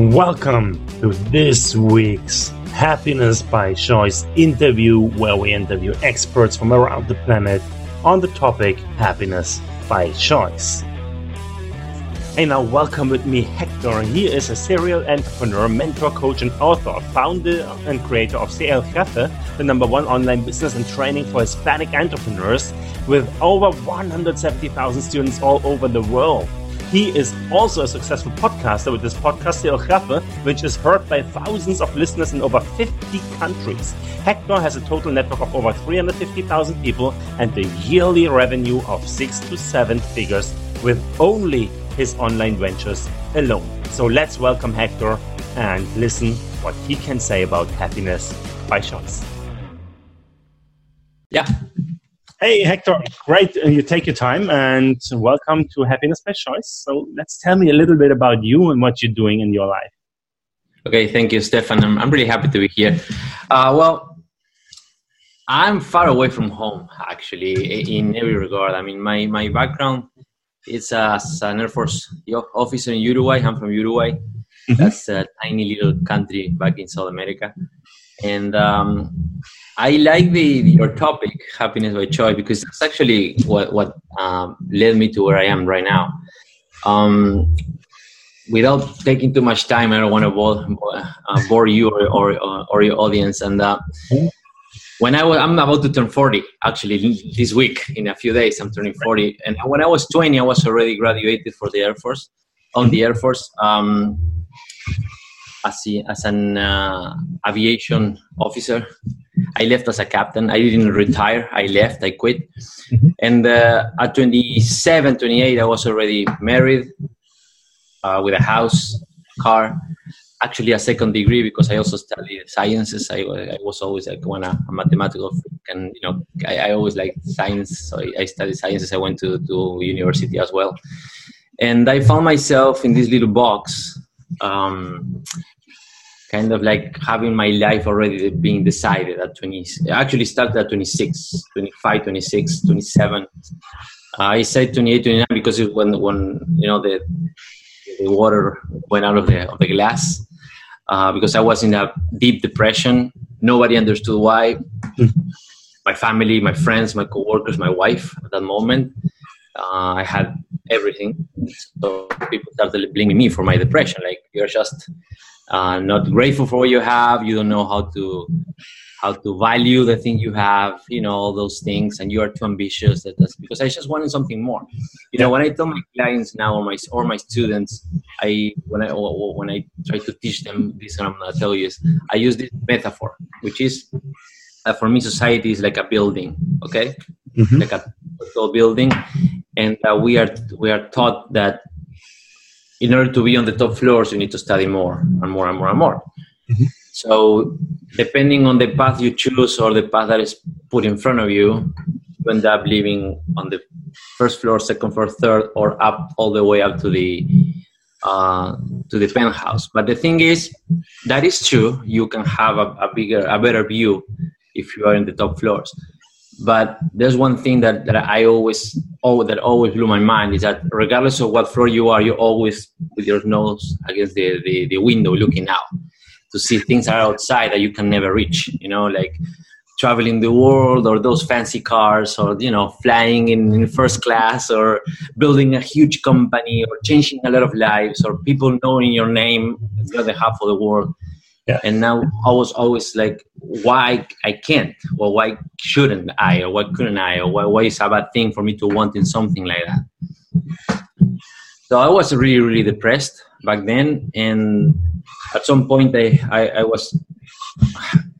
Welcome to this week's Happiness by Choice interview, where we interview experts from around the planet on the topic Happiness by Choice. Hey, now welcome with me, Hector. He is a serial entrepreneur, mentor, coach, and author, founder and creator of Sé el Jefe, the number one online business and training for Hispanic entrepreneurs, with over 170,000 students all over the world. He is also a successful podcaster with his podcast, Sé el Jefe, which is heard by thousands of listeners in over 50 countries. Hector has a total network of over 350,000 people and a yearly revenue of six to seven figures with only his online ventures alone. So let's welcome Hector and listen what he can say about happiness by choice. Yeah, Hey, Hector, great. Uh, you take your time and welcome to Happiness by Choice. So let's tell me a little bit about you and what you're doing in your life. Okay, thank you, Stefan. I'm, I'm really happy to be here. Uh, well, I'm far away from home, actually, in every regard. I mean, my, my background is as an Air Force officer in Uruguay. I'm from Uruguay. Mm-hmm. That's a tiny little country back in South America. And um, I like the, your topic, happiness by choice, because that's actually what what um, led me to where I am right now. Um, without taking too much time, I don't want to bore, uh, bore you or, or, or your audience. And uh, when I was, I'm about to turn 40 actually this week. In a few days, I'm turning 40. And when I was 20, I was already graduated for the Air Force, on the Air Force. Um, as, as an uh, aviation officer I left as a captain. I didn't retire. I left. I quit. Mm-hmm. And uh, at 27, 28, I was already married uh, with a house, car. Actually, a second degree because I also studied sciences. I, I was always like one a, a mathematical freak, and you know I, I always liked science. So I, I studied sciences. I went to to university as well, and I found myself in this little box. Um, kind of like having my life already being decided at 20 actually started at 26 25 26 27 uh, i said 28 29 because it when when you know the the water went out of the of the glass uh, because i was in a deep depression. Nobody understood why. My family my friends my coworkers my wife at that moment uh, i had everything. So people started blaming me for my depression. Like you're just uh, not grateful for what you have. You don't know how to how to value the thing you have you know all those things and you are too ambitious. That, that's because i just wanted something more. You know when i tell my clients now or my or my students i when i when i try to teach them this and i'm to tell you is i use this metaphor which is uh, for me society is like a building okay? Mm-hmm. like a tall building and uh, we are we are taught that in order to be on the top floors, you need to study more and more and more and more. Mm-hmm. So, depending on the path you choose or the path that is put in front of you, you end up living on the first floor, second floor, third, or up all the way up to the uh, to the penthouse. But the thing is, that is true. You can have a, a bigger, a better view if you are in the top floors. But there's one thing that, that I always oh that always blew my mind is that regardless of what floor you are, you're always with your nose against the, the, the window looking out to see things are outside that you can never reach. You know, like traveling the world or those fancy cars or you know flying in, in, first class or building a huge company or changing a lot of lives or people knowing your name the other half of the world yeah. And now I was always like, why I can't? Well, why shouldn't I? Or why couldn't I? Or why, why is a bad thing for me to want in something like that? So I was really, really depressed back then. And at some point, I, I, I was,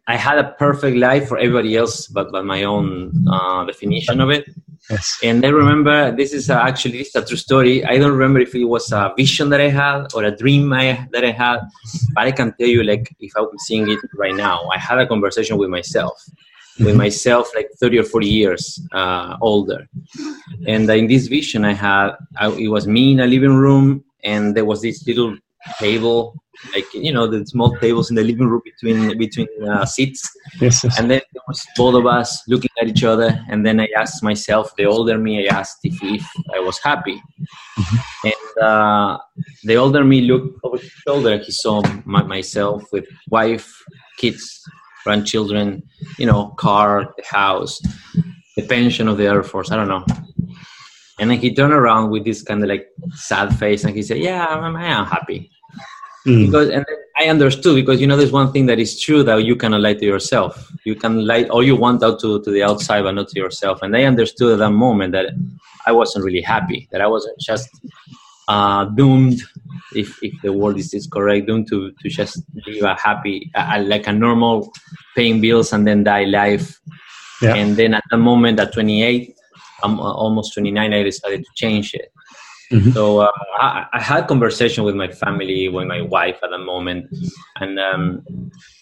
I had a perfect life for everybody else, but, but my own uh, definition of it. Yes. And I remember this is actually this is a true story. I don't remember if it was a vision that I had or a dream I, that I had, but I can tell you, like, if I'm seeing it right now, I had a conversation with myself, with mm-hmm. myself, like 30 or 40 years uh, older. And in this vision I had, I, it was me in a living room, and there was this little table, like you know the small tables in the living room between between uh, seats. Yes, yes. And then there was both of us looking at each other, and then I asked myself, the older me, I asked if, if I was happy, Mm-hmm. and uh, the older me looked over his shoulder. He saw my, myself with wife, kids, grandchildren, you know, car, the house, the pension of the Air Force. I don't know. And then he turned around with this kind of like sad face, and he said, "Yeah, I'm, I am happy." Mm. because and I understood because you know there's one thing that is true that you cannot lie to yourself. You can lie all you want out to, to the outside, but not to yourself. And I understood at that moment that I wasn't really happy. That I wasn't just uh, doomed, if if the word is, is correct, doomed to to just live a happy, a, like a normal, paying bills and then die life. Yeah. And then at the moment, at 28, I'm uh, almost 29, I decided to change it. Mhm. So uh, I, I had conversation with my family, with my wife at the moment, and um,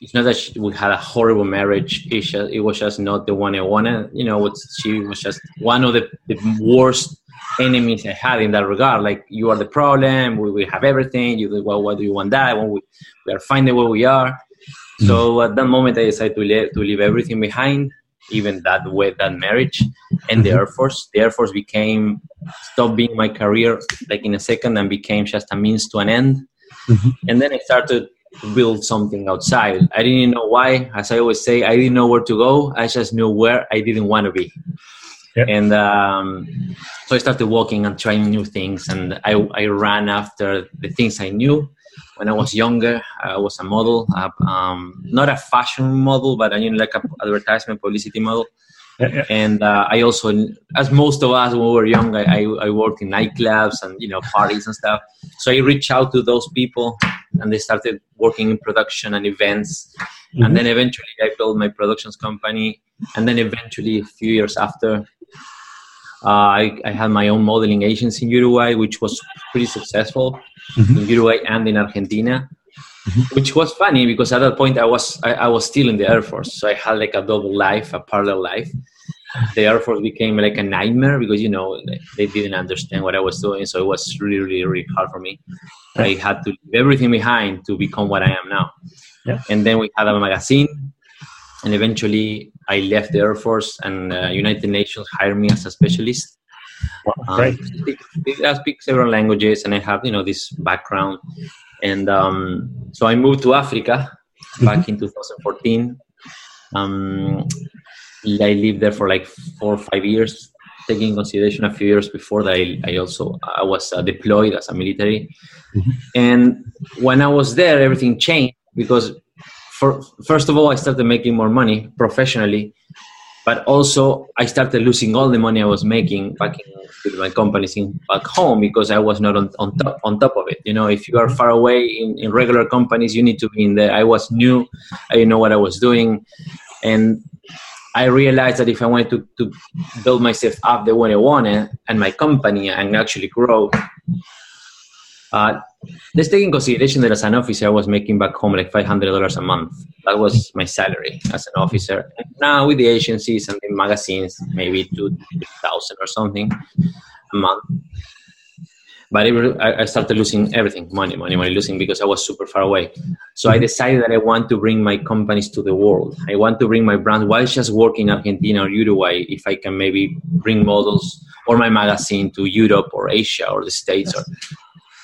it's not that she, we had a horrible marriage. It, just, it was just not the one I wanted. You know, she was just one of the, the worst enemies I had in that regard. Like you are the problem. We, we have everything. You well, why do you want that? When we, we are fine the way we are. So at that moment, I decided to leave, to leave everything behind, even that way, that marriage, and the Air Force. The Air Force became stopped being my career like in a second and became just a means to an end. Mhm. And then I started to build something outside. I didn't know why. As I always say, I didn't know where to go. I just knew where I didn't want to be. Yeah. And um, so I started walking and trying new things. And I, I ran after the things I knew. When I was younger, I was a model, uh, um, not a fashion model, but I know, like a advertisement publicity model Yeah, yeah. and uh, I also, as most of us when we were young, I, I, worked in nightclubs and you know parties and stuff. So I reached out to those people, and they started working in production and events. Mhm. And then eventually, I built my productions company. And then eventually, a few years after, uh, I, I had my own modeling agency in Uruguay, which was pretty successful Mhm. in Uruguay and in Argentina. Mhm. Which was funny because at that point I was I, I was still in the Air Force, so I had like a double life, a parallel life the Air Force became like a nightmare because you know they- they didn't understand what I was doing, so it was really, really, really hard for me. I had to leave everything behind to become what I am now. Yeah. And then we had a magazine, and eventually I left the Air Force, and uh, United Nations hired me as a specialist. Um, great. speak- I speak several languages, and I have you know this background. And um, so I moved to Africa back in 2014. Um, I lived there for like four or five years. Taking consideration a few years before that, I, I also I was uh, deployed as a military. Mhm. And when I was there, everything changed because, for, first of all, I started making more money professionally, but also I started losing all the money I was making back in my companies in back home because I was not on, on top on top of it. You know, if you are far away in, in regular companies, you need to be in there. I was new, I didn't know what I was doing, and I realized that if I wanted to, to build myself up the way I wanted and my company and actually grow, uh, let's take in consideration that as an officer, I was making back home like $500 a month. That was my salary as an officer. And now with the agencies and the magazines, maybe 2000 or something a month. But I started losing everything, money, money, money, losing because I was super far away. So I decided that I want to bring my companies to the world. I want to bring my brand. Why just work in Argentina or Uruguay if I can maybe bring models or my magazine to Europe or Asia or the States? Or,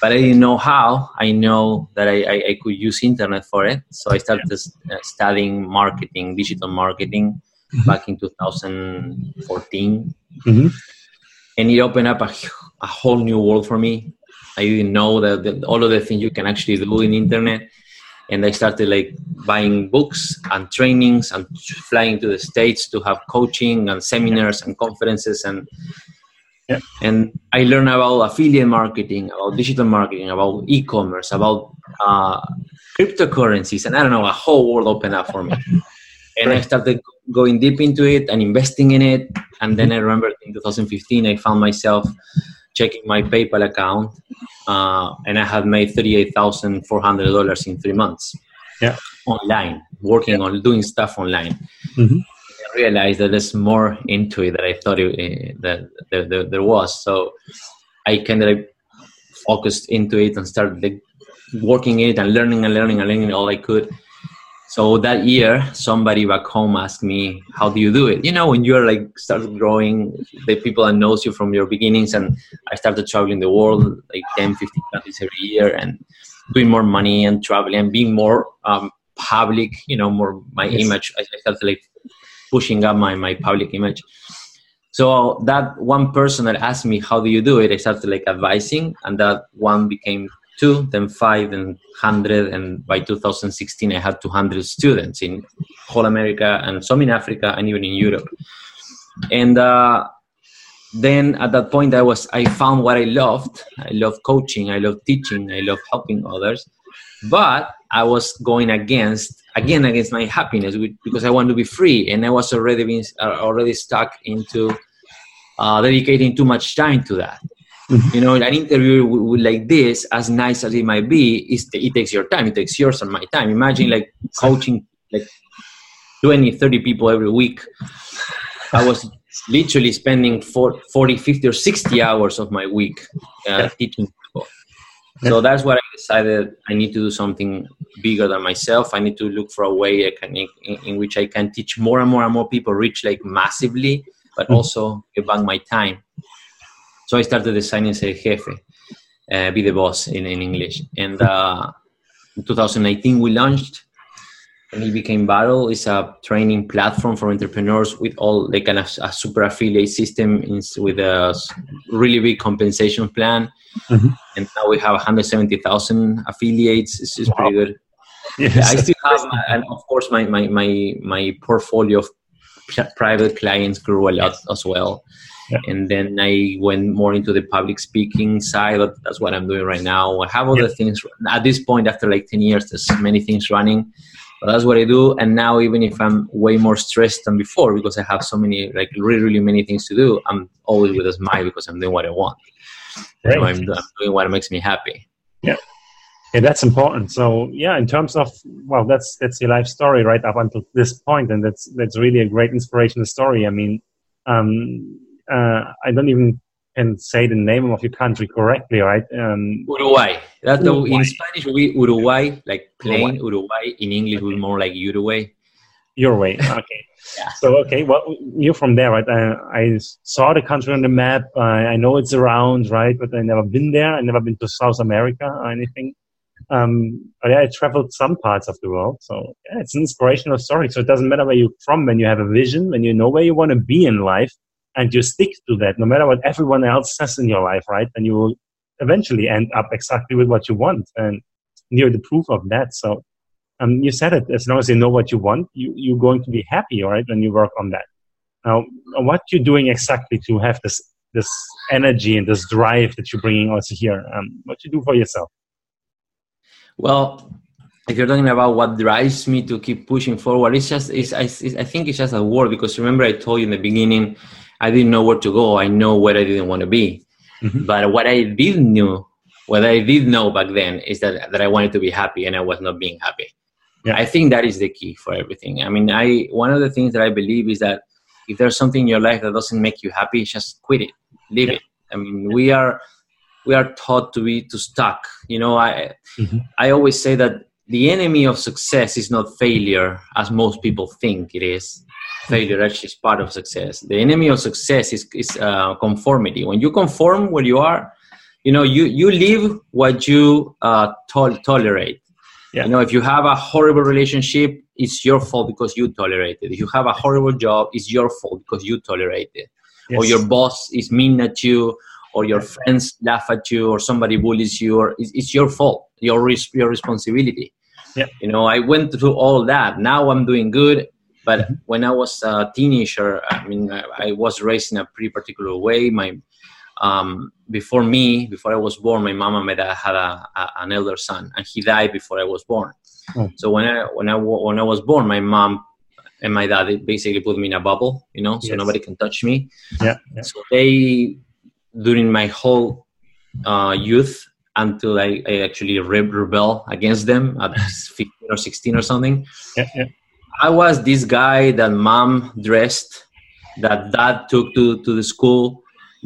but I didn't know how. I know that I, I, I could use internet for it. So I started uh, studying marketing, digital marketing back in 2014 Mhm. and it opened up a, a whole new world for me. I didn't know that, that all of the things you can actually do in internet, and I started like buying books and trainings and flying to the states to have coaching and seminars and conferences and Yeah. and I learned about affiliate marketing, about digital marketing, about e-commerce, about uh, cryptocurrencies, and I don't know, a whole world opened up for me. And I started going deep into it and investing in it. And then I remember in 2015, I found myself checking my PayPal account, uh, and I had made $38,400 in three months. Yeah. Online, working on doing stuff online. Mhm. Realized that there's more into it than I thought it, uh, that there, there, there was. So I kind of like focused into it and started like working it and learning and learning and learning all I could. So that year, somebody back home asked me, "How do you do it?" You know, when you're like started growing, the people that knows you from your beginnings, and I started traveling the world like 10, 15 countries every year, and doing more money and traveling and being more um, public. You know, more my yes. image. I, I started like pushing up my my public image. So that one person that asked me, "How do you do it?" I started like advising, and that one became two, then five, then hundred, and by 2016 I had 200 students in whole America and some in Africa and even in Europe. And uh, then at that point I was I found what I loved. I love coaching. I love teaching. I love helping others. But I was going against again against my happiness because I want to be free, and I was already being, uh, already stuck into uh, dedicating too much time to that. Mm-hmm. You know, an interview like this, as nice as it might be, is it takes your time. It takes yours and my time. Imagine like coaching like 20, 30 people every week. I was literally spending 40, 50, or 60 hours of my week uh, teaching. So that's what I decided. I need to do something bigger than myself. I need to look for a way I can, in, in which I can teach more and more and more people, reach like massively but mm-hmm. also give back my time. So I started designing Sé el Jefe, uh, be the boss in, in English. And uh, in 2019, we launched and it became Battle. It's a training platform for entrepreneurs with all like kind of a super affiliate system in, with a really big compensation plan. Mm-hmm. And now we have 170,000 affiliates. It's, it's wow. pretty good. Yes, I still have, and of course, my, my, my, my portfolio of private clients grew a lot as well. Yeah. And then I went more into the public speaking side. That's what I'm doing right now. I have other yeah. things at this point after like 10 years, there's many things running, but that's what I do. And now, even if I'm way more stressed than before because I have so many, like really, really many things to do, I'm always with a smile because I'm doing what I want. Right. I'm, I'm doing what makes me happy. Yeah. Yeah, that's important. So yeah, in terms of well, that's that's your life story right up until this point, and that's that's really a great inspirational story. I mean, um, uh, I don't even can say the name of your country correctly, right? Um, Uruguay. That's Uruguay. The, in Spanish we Uruguay, like plain Uruguay. Uruguay. In English, okay. more like Uruguay. Uruguay. Okay. yeah. So okay, well, you're from there, right? Uh, I saw the country on the map. Uh, I know it's around, right? But I never been there. I never been to South America or anything. Um, but yeah, I traveled some parts of the world. So yeah, it's an inspirational story. So it doesn't matter where you're from when you have a vision, when you know where you want to be in life and you stick to that, no matter what everyone else says in your life, right? And you will eventually end up exactly with what you want. And you're the proof of that. So um, you said it, as long as you know what you want, you, you're going to be happy, right? When you work on that. Now, what you're doing exactly to have this, this energy and this drive that you're bringing also here, um, what you do for yourself? Well, if you're talking about what drives me to keep pushing forward, it's just, it's, I, I think it's just a word because remember I told you in the beginning, I didn't know where to go. I know where I didn't want to be. Mm-hmm. But what I did know, what I did know back then is that, that I wanted to be happy and I was not being happy. Yeah. I think that is the key for everything. I mean, I, one of the things that I believe is that if there's something in your life that doesn't make you happy, just quit it, leave yeah. it. I mean, we are, we are taught to be to stuck you know i mm-hmm. i always say that the enemy of success is not failure as most people think it is failure actually is part of success. The enemy of success is, is uh, conformity. When you conform where you are you know you you live what you uh, to- tolerate. Yeah. you know if you have a horrible relationship it's your fault because you tolerate it. If you have a horrible job it's your fault because you tolerate it. Yes. or your boss is mean at you or your friends laugh at you or somebody bullies you or it's, it's your fault your res- your responsibility. Yeah. you know i went through all that. Now i'm doing good but mm-hmm. when i was a teenager i mean I, I, was raised in a pretty particular way my um, before me before i was born my mama and dad had a, a, an elder son and he died before i was born oh. so when i when i when i was born my mom and my dad basically put me in a bubble you know so yes. nobody can touch me yeah, yeah. so they during my whole uh, youth until I, I actually re- rebel against them at 15 or 16 or something. Yeah, yeah. I was this guy that mom dressed, that dad took to, to the school,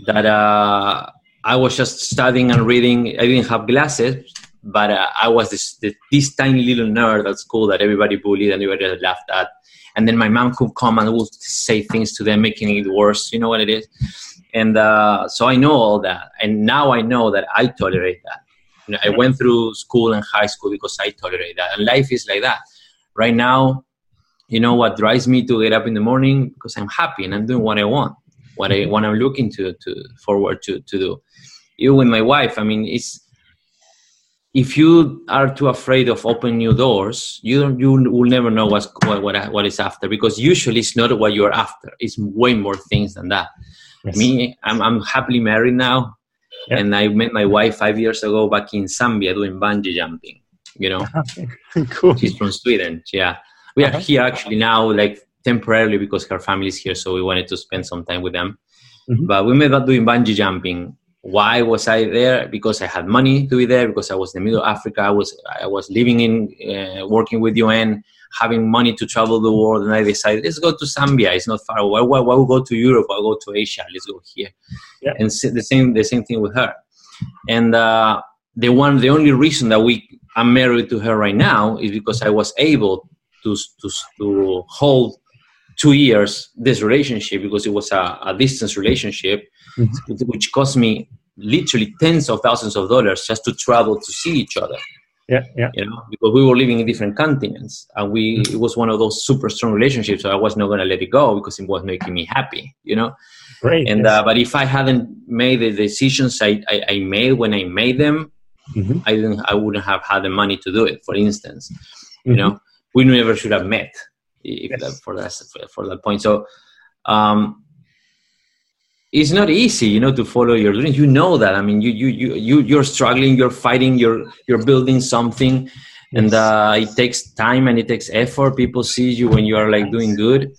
that uh, I was just studying and reading. I didn't have glasses, but uh, I was this, this, this tiny little nerd at school that everybody bullied and everybody laughed at. And then my mom could come and would say things to them, making it worse. You know what it is? And uh, so I know all that. And now I know that I tolerate that. You know, I went through school and high school because I tolerate that. And life is like that. Right now, you know what drives me to get up in the morning? Because I'm happy and I'm doing what I want, what I mm-hmm. what I'm looking to to forward to to do. You with my wife, I mean, it's if you are too afraid of opening new doors, you don't, you will never know what's, what, what what is after because usually it's not what you're after. It's way more things than that. Yes. Me, I'm I'm happily married now, yeah. and I met my wife five years ago back in Zambia doing bungee jumping. You know, cool. She's from Sweden. Yeah, we are uh-huh. here actually now, like temporarily because her family is here, so we wanted to spend some time with them. Mm-hmm. But we met up doing bungee jumping why was I there? Because I had money to be there. Because I was in the middle of Africa. I was I was living in uh, working with UN, having money to travel the world, and I decided let's go to Zambia. It's not far away. Why, why, why go to Europe? I'll go to Asia. Let's go here. Yeah. And the same the same thing with her. And uh, the one the only reason that we I'm married to her right now is because I was able to to to hold two years this relationship because it was a, a distance relationship mm-hmm. which cost me literally tens of thousands of dollars just to travel to see each other. Yeah, yeah. You know, because we were living in different continents, and we mm-hmm. it was one of those super strong relationships. So I was not going to let it go because it was making me happy. You know. Great. And yes. uh, but if I hadn't made the decisions I, I, I made when I made them, mm-hmm. I didn't I wouldn't have had the money to do it. For instance, mm-hmm. you know, we never should have met yes. that, for that for that point. So. Um, it's not easy you know to follow your dreams you know that i mean you you you, you you're struggling you're fighting you're you're building something yes. and uh, it takes time and it takes effort people see you when you are like doing good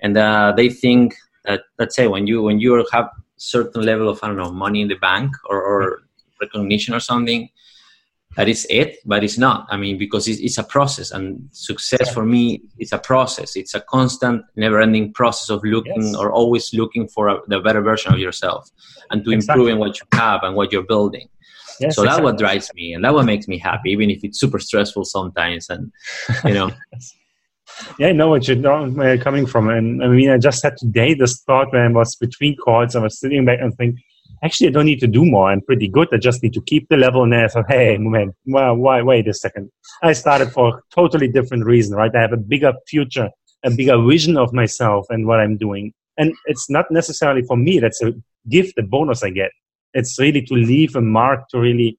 and uh, they think that let's say when you when you have certain level of i don't know money in the bank or, or recognition or something that is it but it's not i mean because it's, it's a process and success for me it's a process it's a constant never ending process of looking yes. or always looking for a, the better version of yourself and to exactly. improving what you have and what you're building yes, so that's exactly. what drives me and that what makes me happy even if it's super stressful sometimes and you know yeah i know what you're coming from and i mean i just had today this thought when i was between calls i was sitting back and thinking actually, I don't need to do more. I'm pretty good. I just need to keep the level. And I thought, hey, man, well, why, wait a second. I started for a totally different reason, right? I have a bigger future, a bigger vision of myself and what I'm doing. And it's not necessarily for me. That's a gift, a bonus I get. It's really to leave a mark, to really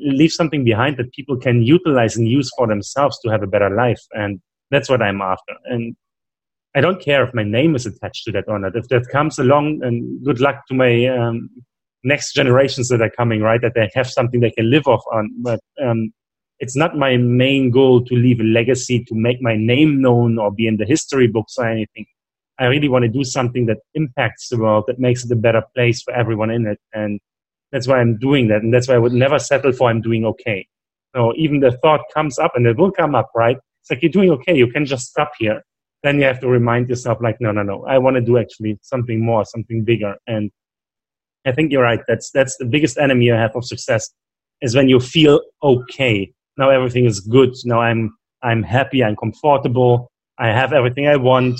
leave something behind that people can utilize and use for themselves to have a better life. And that's what I'm after. And I don't care if my name is attached to that or not. If that comes along, and good luck to my um, next generations that are coming, right? That they have something they can live off on. But um, it's not my main goal to leave a legacy, to make my name known or be in the history books or anything. I really want to do something that impacts the world, that makes it a better place for everyone in it. And that's why I'm doing that. And that's why I would never settle for I'm doing okay. So even the thought comes up and it will come up, right? It's like you're doing okay. You can just stop here. Then you have to remind yourself, like, no, no, no. I want to do actually something more, something bigger. And I think you're right. That's that's the biggest enemy you have of success is when you feel okay. Now everything is good. Now I'm I'm happy. I'm comfortable. I have everything I want.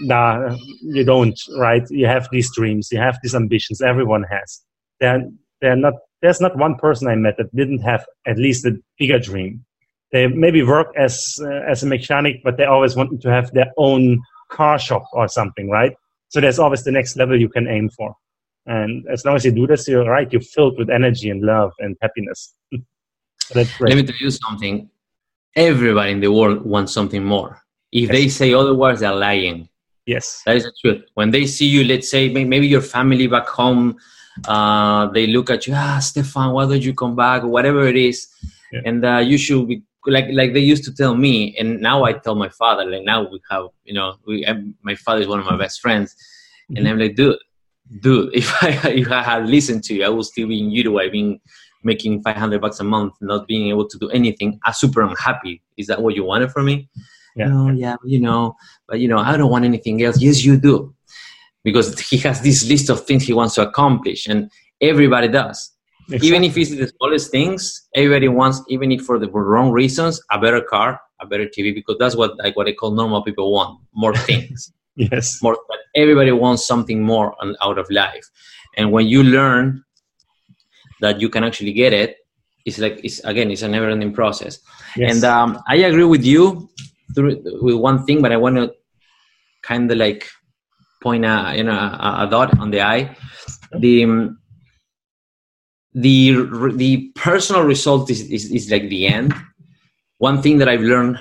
Nah, you don't. Right? You have these dreams. You have these ambitions. Everyone has. They're they're not. There's not one person I met that didn't have at least a bigger dream. They maybe work as uh, as a mechanic, but they always wanted to have their own car shop or something, right? So there's always the next level you can aim for. And as long as you do this, you're right. You're filled with energy and love and happiness. That's great. Let me tell you something. Everybody in the world wants something more. If yes. they say otherwise, they're lying. Yes, that is the truth. When they see you, let's say maybe your family back home, uh, they look at you, ah, Stefan, why don't you come back, whatever it is, yeah. and uh, you should be like like they used to tell me, and now I tell my father. Like now we have, you know, we my father is one of my best friends, mm-hmm. and I'm like, dude, dude, if I if I had listened to you, I would still be in Uruguay, being making 500 bucks a month, not being able to do anything. I'm super unhappy. Is that what you wanted from me? Yeah. No, yeah, you know, but you know, I don't want anything else. Yes, you do, because he has this list of things he wants to accomplish, and everybody does. Exactly. Even if it's the smallest things, everybody wants, even if for the wrong reasons, a better car, a better TV, because that's what like what I call normal people want, more things. yes. More, but everybody wants something more out of life, and when you learn that you can actually get it, it's like it's again, it's a never-ending process. Yes. And um, I agree with you through, with one thing, but I want to kind of like point a you know a, a dot on the eye. The um, the the personal result is, is, is like the end. One thing that i've learned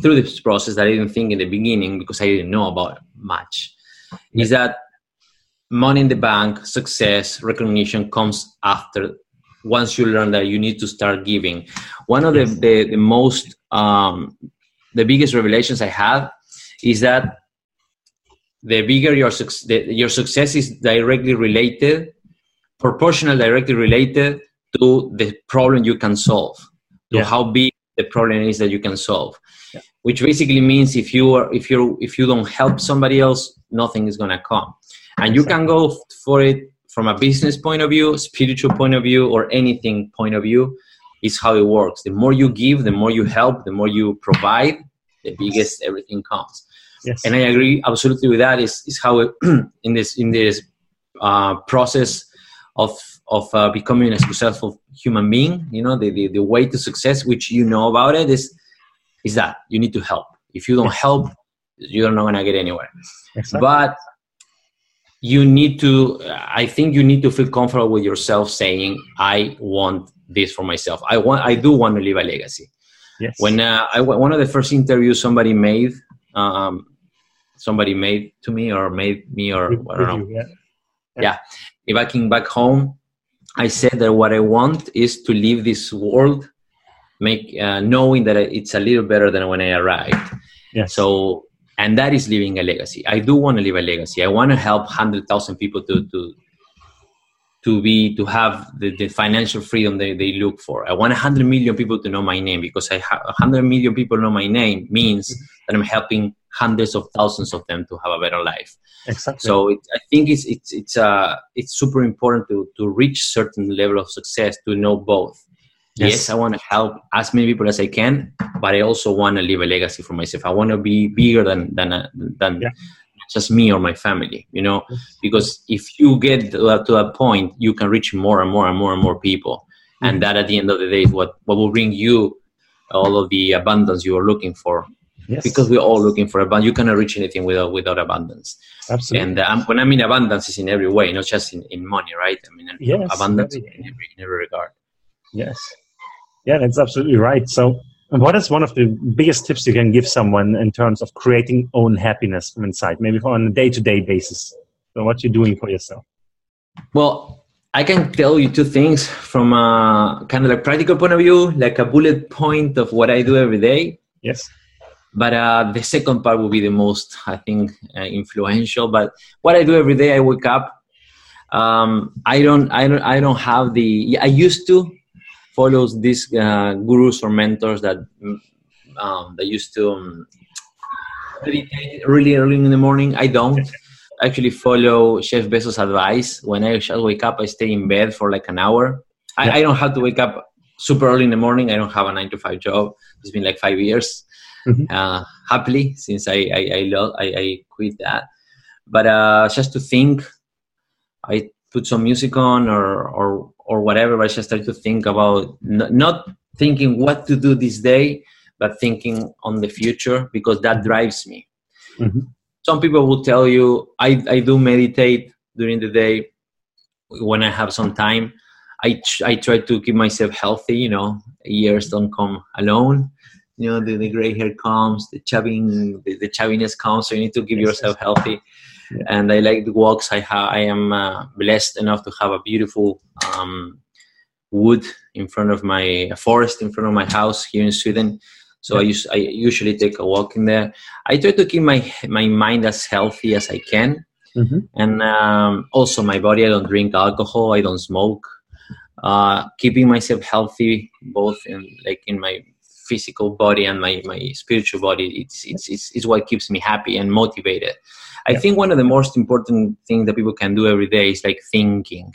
through this process that i didn't think in the beginning because i didn't know about much yeah. is that money in the bank success recognition comes after once you learn that you need to start giving. One of the, the, the most um, the biggest revelations i had is that the bigger your, the, your success is directly related proportional directly related to the problem you can solve to yeah. how big the problem is that you can solve. Yeah. which basically means if you are if you if you don't help somebody else nothing is going to come. And you can go for it from a business point of view spiritual point of view or anything point of view. Is how it works. The more you give the more you help the more you provide the biggest everything comes. Yes. and i agree absolutely with that. Is, is how it, in this in this uh, process of of uh, becoming a successful human being you know the, the, the way to success which you know about it is is that you need to help. If you don't help you're not going to get anywhere. Exactly. but you need to i think you need to feel comfortable with yourself saying i want this for myself. I want i do want to leave a legacy. Yes. when uh, I, one of the first interviews somebody made um, somebody made to me or made me or i don't know. yeah. yeah if I came back home, I said that what I want is to leave this world, make uh, knowing that it's a little better than when I arrived. Yes. So, and that is leaving a legacy. I do want to leave a legacy. I want to help hundred thousand people to to to be to have the, the financial freedom they, they look for. I want 100 million people to know my name because I have 100 million people know my name means that I'm helping hundreds of thousands of them to have a better life. Exactly. So it, I think it's it's it's uh it's super important to to reach certain level of success to know both. Yes, yes I want to help as many people as I can, but I also want to leave a legacy for myself. I want to be bigger than than uh, than yeah. just me or my family. You know, because if you get to that, to that point, you can reach more and more and more and more people, mm-hmm. and that at the end of the day is what what will bring you all of the abundance you are looking for Yes. Because we're all looking for abundance. You cannot reach anything without without abundance. Absolutely. And um, when I mean abundance, is in every way, not just in, in money, right? I mean yes, abundance in every, in every regard. Yes. Yeah, that's absolutely right. So, what is one of the biggest tips you can give someone in terms of creating own happiness from inside, maybe on a day to day basis? So, what you're doing for yourself? Well, I can tell you two things from a kind of like practical point of view, like a bullet point of what I do every day. Yes. But uh, the second part will be the most, I think, uh, influential. But what I do every day, I wake up. Um, I don't, I don't, I don't have the. I used to follow these uh, gurus or mentors that um, that used to um, meditate really early in the morning. I don't actually follow Jeff Bezos' advice. When I wake up, I stay in bed for like an hour. I, I don't have to wake up super early in the morning. I don't have a nine to five job. It's been like five years mm-hmm. uh, happily since I I I, lo- I, I quit that. But uh, just to think, I put some music on or or or whatever. I just start to think about n- not thinking what to do this day, but thinking on the future because that drives me. Mm-hmm. Some people will tell you I I do meditate during the day when I have some time. I, I try to keep myself healthy, you know, years don't come alone you know the, the gray hair comes the chubbing the, the chubbiness comes so you need to keep yourself healthy. Yeah. and i like the walks. I have i am uh, blessed enough to have a beautiful um, wood in front of my forest in front of my house here in sweden. So yeah. I, use, I usually take a walk in there. I try to keep my my mind as healthy as i can. Mm-hmm. and um, also my body i don't drink alcohol i don't smoke. Uh, keeping myself healthy both in like in my physical body and my, my spiritual body it's, it's, it's, it's what keeps me happy and motivated i think one of the most important things that people can do every day is like thinking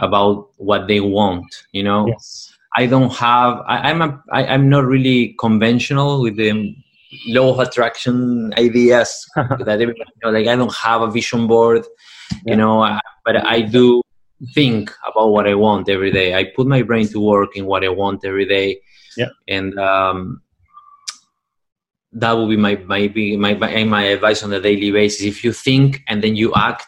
about what they want. You know, Yes. I don't have. I, I'm a. I, I'm not really conventional with the law of attraction ideas that everybody know. Like I don't have a vision board, Yeah. you know. I, but I do think about what I want every day. I put my brain to work in what I want every day. Yeah. And um, that would be my big my my my advice on a daily basis. If you think and then you act,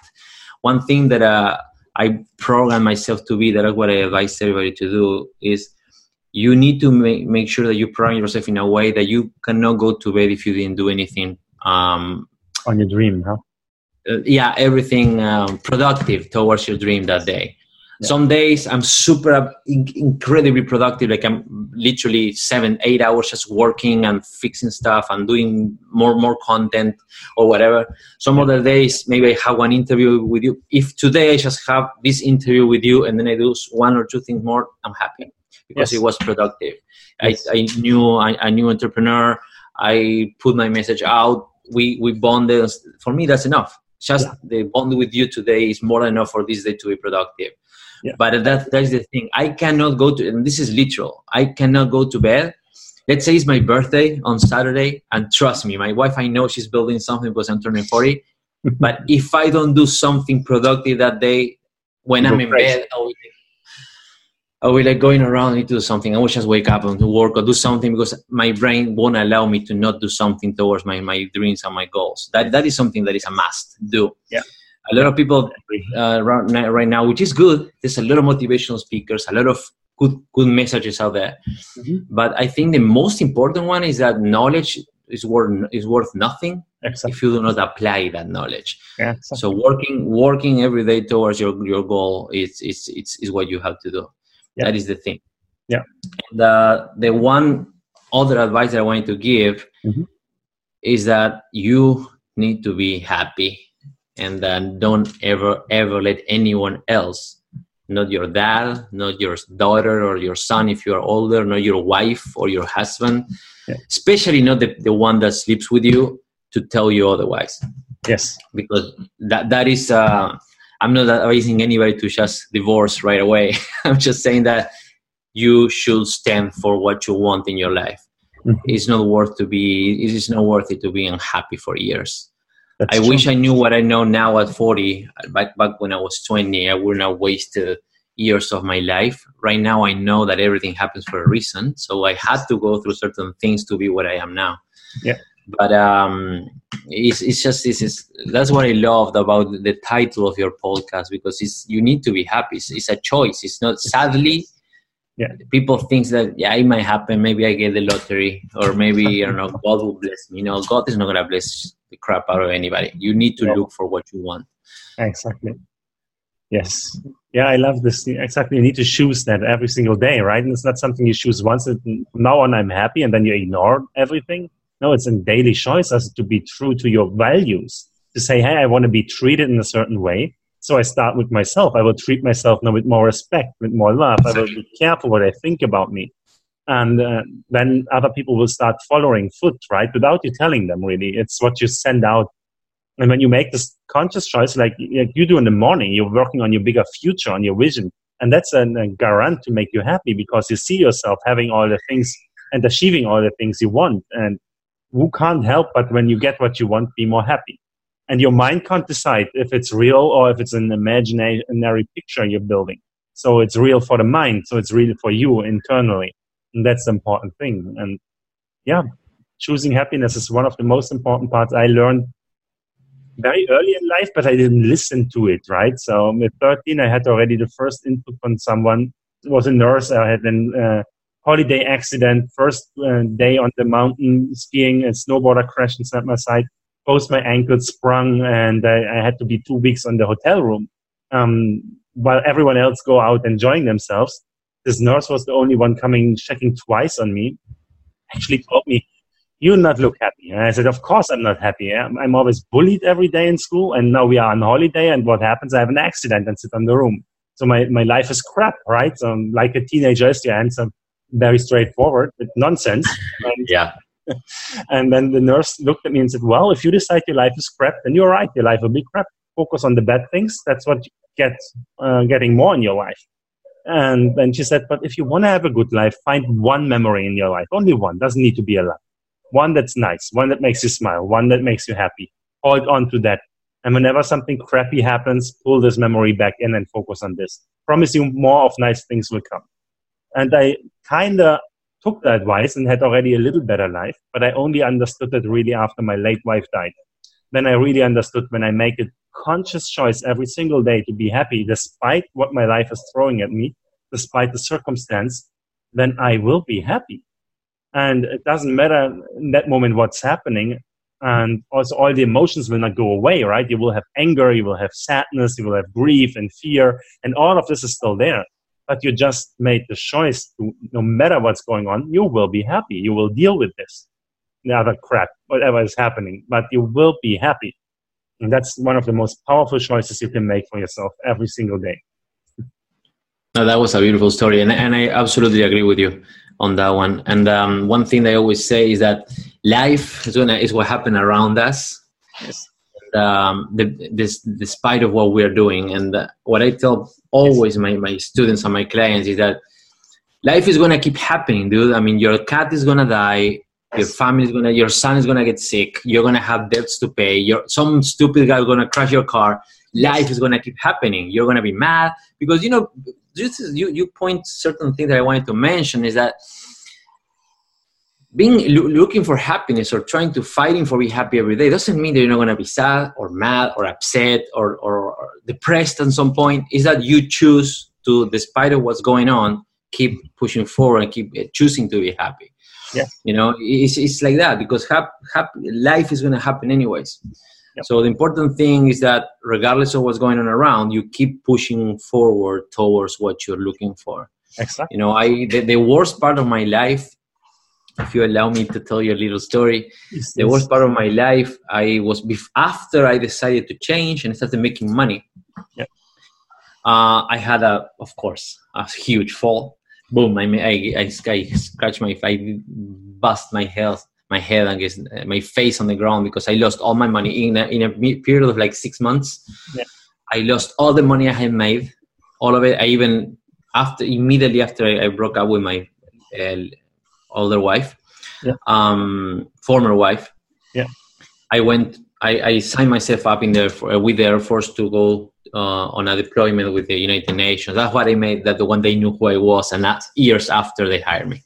one thing that uh, I program myself to be that what I advise everybody to do is you need to make, make sure that you program yourself in a way that you cannot go to bed if you didn't do anything um, On your dream, huh? uh, yeah everything um, productive towards your dream that day Yeah. some days i'm super in- incredibly productive like i'm literally seven eight hours just working and fixing stuff and doing more more content or whatever some other days maybe i have one interview with you if today i just have this interview with you and then i do one or two things more i'm happy because Yes. it was productive Yes. I, I knew I, a new entrepreneur i put my message out we we bonded for me that's enough just Yeah. the bond with you today is more than enough for this day to be productive Yeah. but that that's the thing i cannot go to and this is literal i cannot go to bed let's say it's my birthday on saturday and trust me my wife i know she's building something because i'm turning 40 but if i don't do something productive that day when You i'm in crazy. bed i will I will like going around, I need to do something. I will just wake up and do work or do something because my brain won't allow me to not do something towards my, my dreams and my goals. That that is something that is a must do. Yeah. A lot of people uh, right now- which is good. There's a lot of motivational speakers, a lot of good good messages out there. Mhm. But I think the most important one is that knowledge is worth is worth nothing Exactly. if you do not apply that knowledge. Yeah, exactly. So working working every day towards your your goal is is is, is what you have to do. Yeah. That is the thing. Yeah. The the one other advice that I wanted to give Mhm. is that you need to be happy and then don't ever ever let anyone else not your dad not your daughter or your son if you are older not your wife or your husband Yeah. especially not the, the one that sleeps with you to tell you otherwise Yes. because that that is uh, I'm not advising anybody to just divorce right away. I'm just saying that you should stand for what you want in your life. Mhm. It's not worth to be. It is not worth it to be unhappy for years. That's I true. wish I knew what I know now at 40. Back back when I was 20, I would not waste years of my life. Right now, I know that everything happens for a reason. So I had to go through certain things to be what I am now. Yeah. But um, it's it's just this is that's what I loved about the title of your podcast because it's you need to be happy. It's, it's a choice. It's not sadly. Yeah. People think that yeah, it might happen. Maybe I get the lottery, or maybe I don't know. God will bless me. No, God is not gonna bless the crap out of anybody. You need to No. look for what you want. Exactly. Yes. Yeah, I love this. Exactly. You need to choose that every single day, right? And it's not something you choose once and from now on I'm happy and then you ignore everything. No, it's a daily choice as to be true to your values. To say, hey, I want to be treated in a certain way. So I start with myself. I will treat myself now with more respect, with more love. I will be careful what I think about me. And uh, then other people will start following foot, right? Without you telling them really. It's what you send out and when you make this conscious choice, like, like you do in the morning, you're working on your bigger future, on your vision. And that's a, a to make you happy because you see yourself having all the things and achieving all the things you want. And who can't help but when you get what you want, be more happy. And your mind can't decide if it's real or if it's an imaginary picture you're building. So it's real for the mind. So it's real for you internally. And that's the important thing. And yeah, choosing happiness is one of the most important parts I learned very early in life, but I didn't listen to it, right? So at 13, I had already the first input from someone. It was a nurse. I had a uh, holiday accident, first uh, day on the mountain skiing, a snowboarder crashed inside my side, both my ankles sprung, and I, I had to be two weeks on the hotel room. Um, while everyone else go out enjoying themselves, this nurse was the only one coming, checking twice on me. Actually told me, you not look happy. And I said, of course I'm not happy. I'm, I'm always bullied every day in school. And now we are on holiday. And what happens? I have an accident and sit on the room. So my, my life is crap, right? So I'm like a teenager is the answer. Very straightforward, but nonsense. Yeah. and then the nurse looked at me and said, well, if you decide your life is crap, then you're right. Your life will be crap. Focus on the bad things. That's what you get uh, getting more in your life. And then she said, but if you want to have a good life, find one memory in your life, only one. Doesn't need to be a lot. One that's nice, one that makes you smile, one that makes you happy. Hold on to that. And whenever something crappy happens, pull this memory back in and focus on this. Promise you more of nice things will come. And I kind of took the advice and had already a little better life, but I only understood it really after my late wife died. Then I really understood when I make a conscious choice every single day to be happy, despite what my life is throwing at me, despite the circumstance, then I will be happy. And it doesn't matter in that moment what's happening. And also all the emotions will not go away, right? You will have anger, you will have sadness, you will have grief and fear, and all of this is still there but you just made the choice to, no matter what's going on, you will be happy. You will deal with this, the other crap, whatever is happening, but you will be happy. And that's one of the most powerful choices you can make for yourself every single day. No, that was a beautiful story. And, and I absolutely agree with you on that one. And um, one thing I always say is that life is, gonna, what happened around us. Yes um, the, this, despite of what we're doing. And what I tell always my, my students and my clients is that life is gonna keep happening, dude. I mean, your cat is gonna die. Your family is gonna, your son is gonna get sick. You're gonna have debts to pay. Your some stupid guy is gonna crash your car. Life is gonna keep happening. You're gonna be mad because you know. Just you you point certain things that I wanted to mention is that being looking for happiness or trying to fighting for be happy every day doesn't mean that you're not going to be sad or mad or upset or, or, or, depressed at some point. Is that you choose to despite of what's going on keep pushing forward and keep uh, choosing to be happy. Yeah. You know it's, it's like that because hap, hap, life is going to happen anyways. So the important thing is that regardless of what's going on around you keep pushing forward towards what you're looking for. Exactly. You know i the, the worst part of my life if you allow me to tell you a little story yes, the worst part of my life i was bef- after i decided to change and started making money. Yeah. uh, i had a of course a huge fall. Boom i i, I, I scratched my i bust my head my head and my face on the ground because i lost all my money in a, in a period of like six months. Yeah. i lost all the money i had made all of it. I even after immediately after i, I broke up with my uh, older wife, yeah. um, former wife. Yeah. I went. I, I signed myself up in there uh, with the Air Force to go uh, on a deployment with the United Nations. That's what I made. That the one they knew who I was, and that's years after they hired me.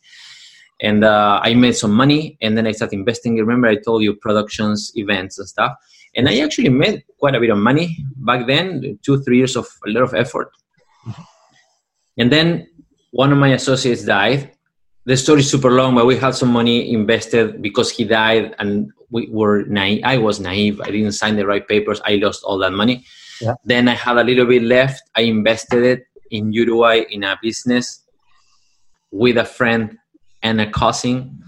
And uh, I made some money, and then I started investing. Remember, I told you productions, events, and stuff. And I actually made quite a bit of money back then. Two, three years of a lot of effort. Mm-hmm. And then one of my associates died, the story is super long, but we had some money invested because he died, and we were naive. I was naive. I didn't sign the right papers. I lost all that money. Yeah. Then I had a little bit left. I invested it in Uruguay in a business with a friend and a cousin.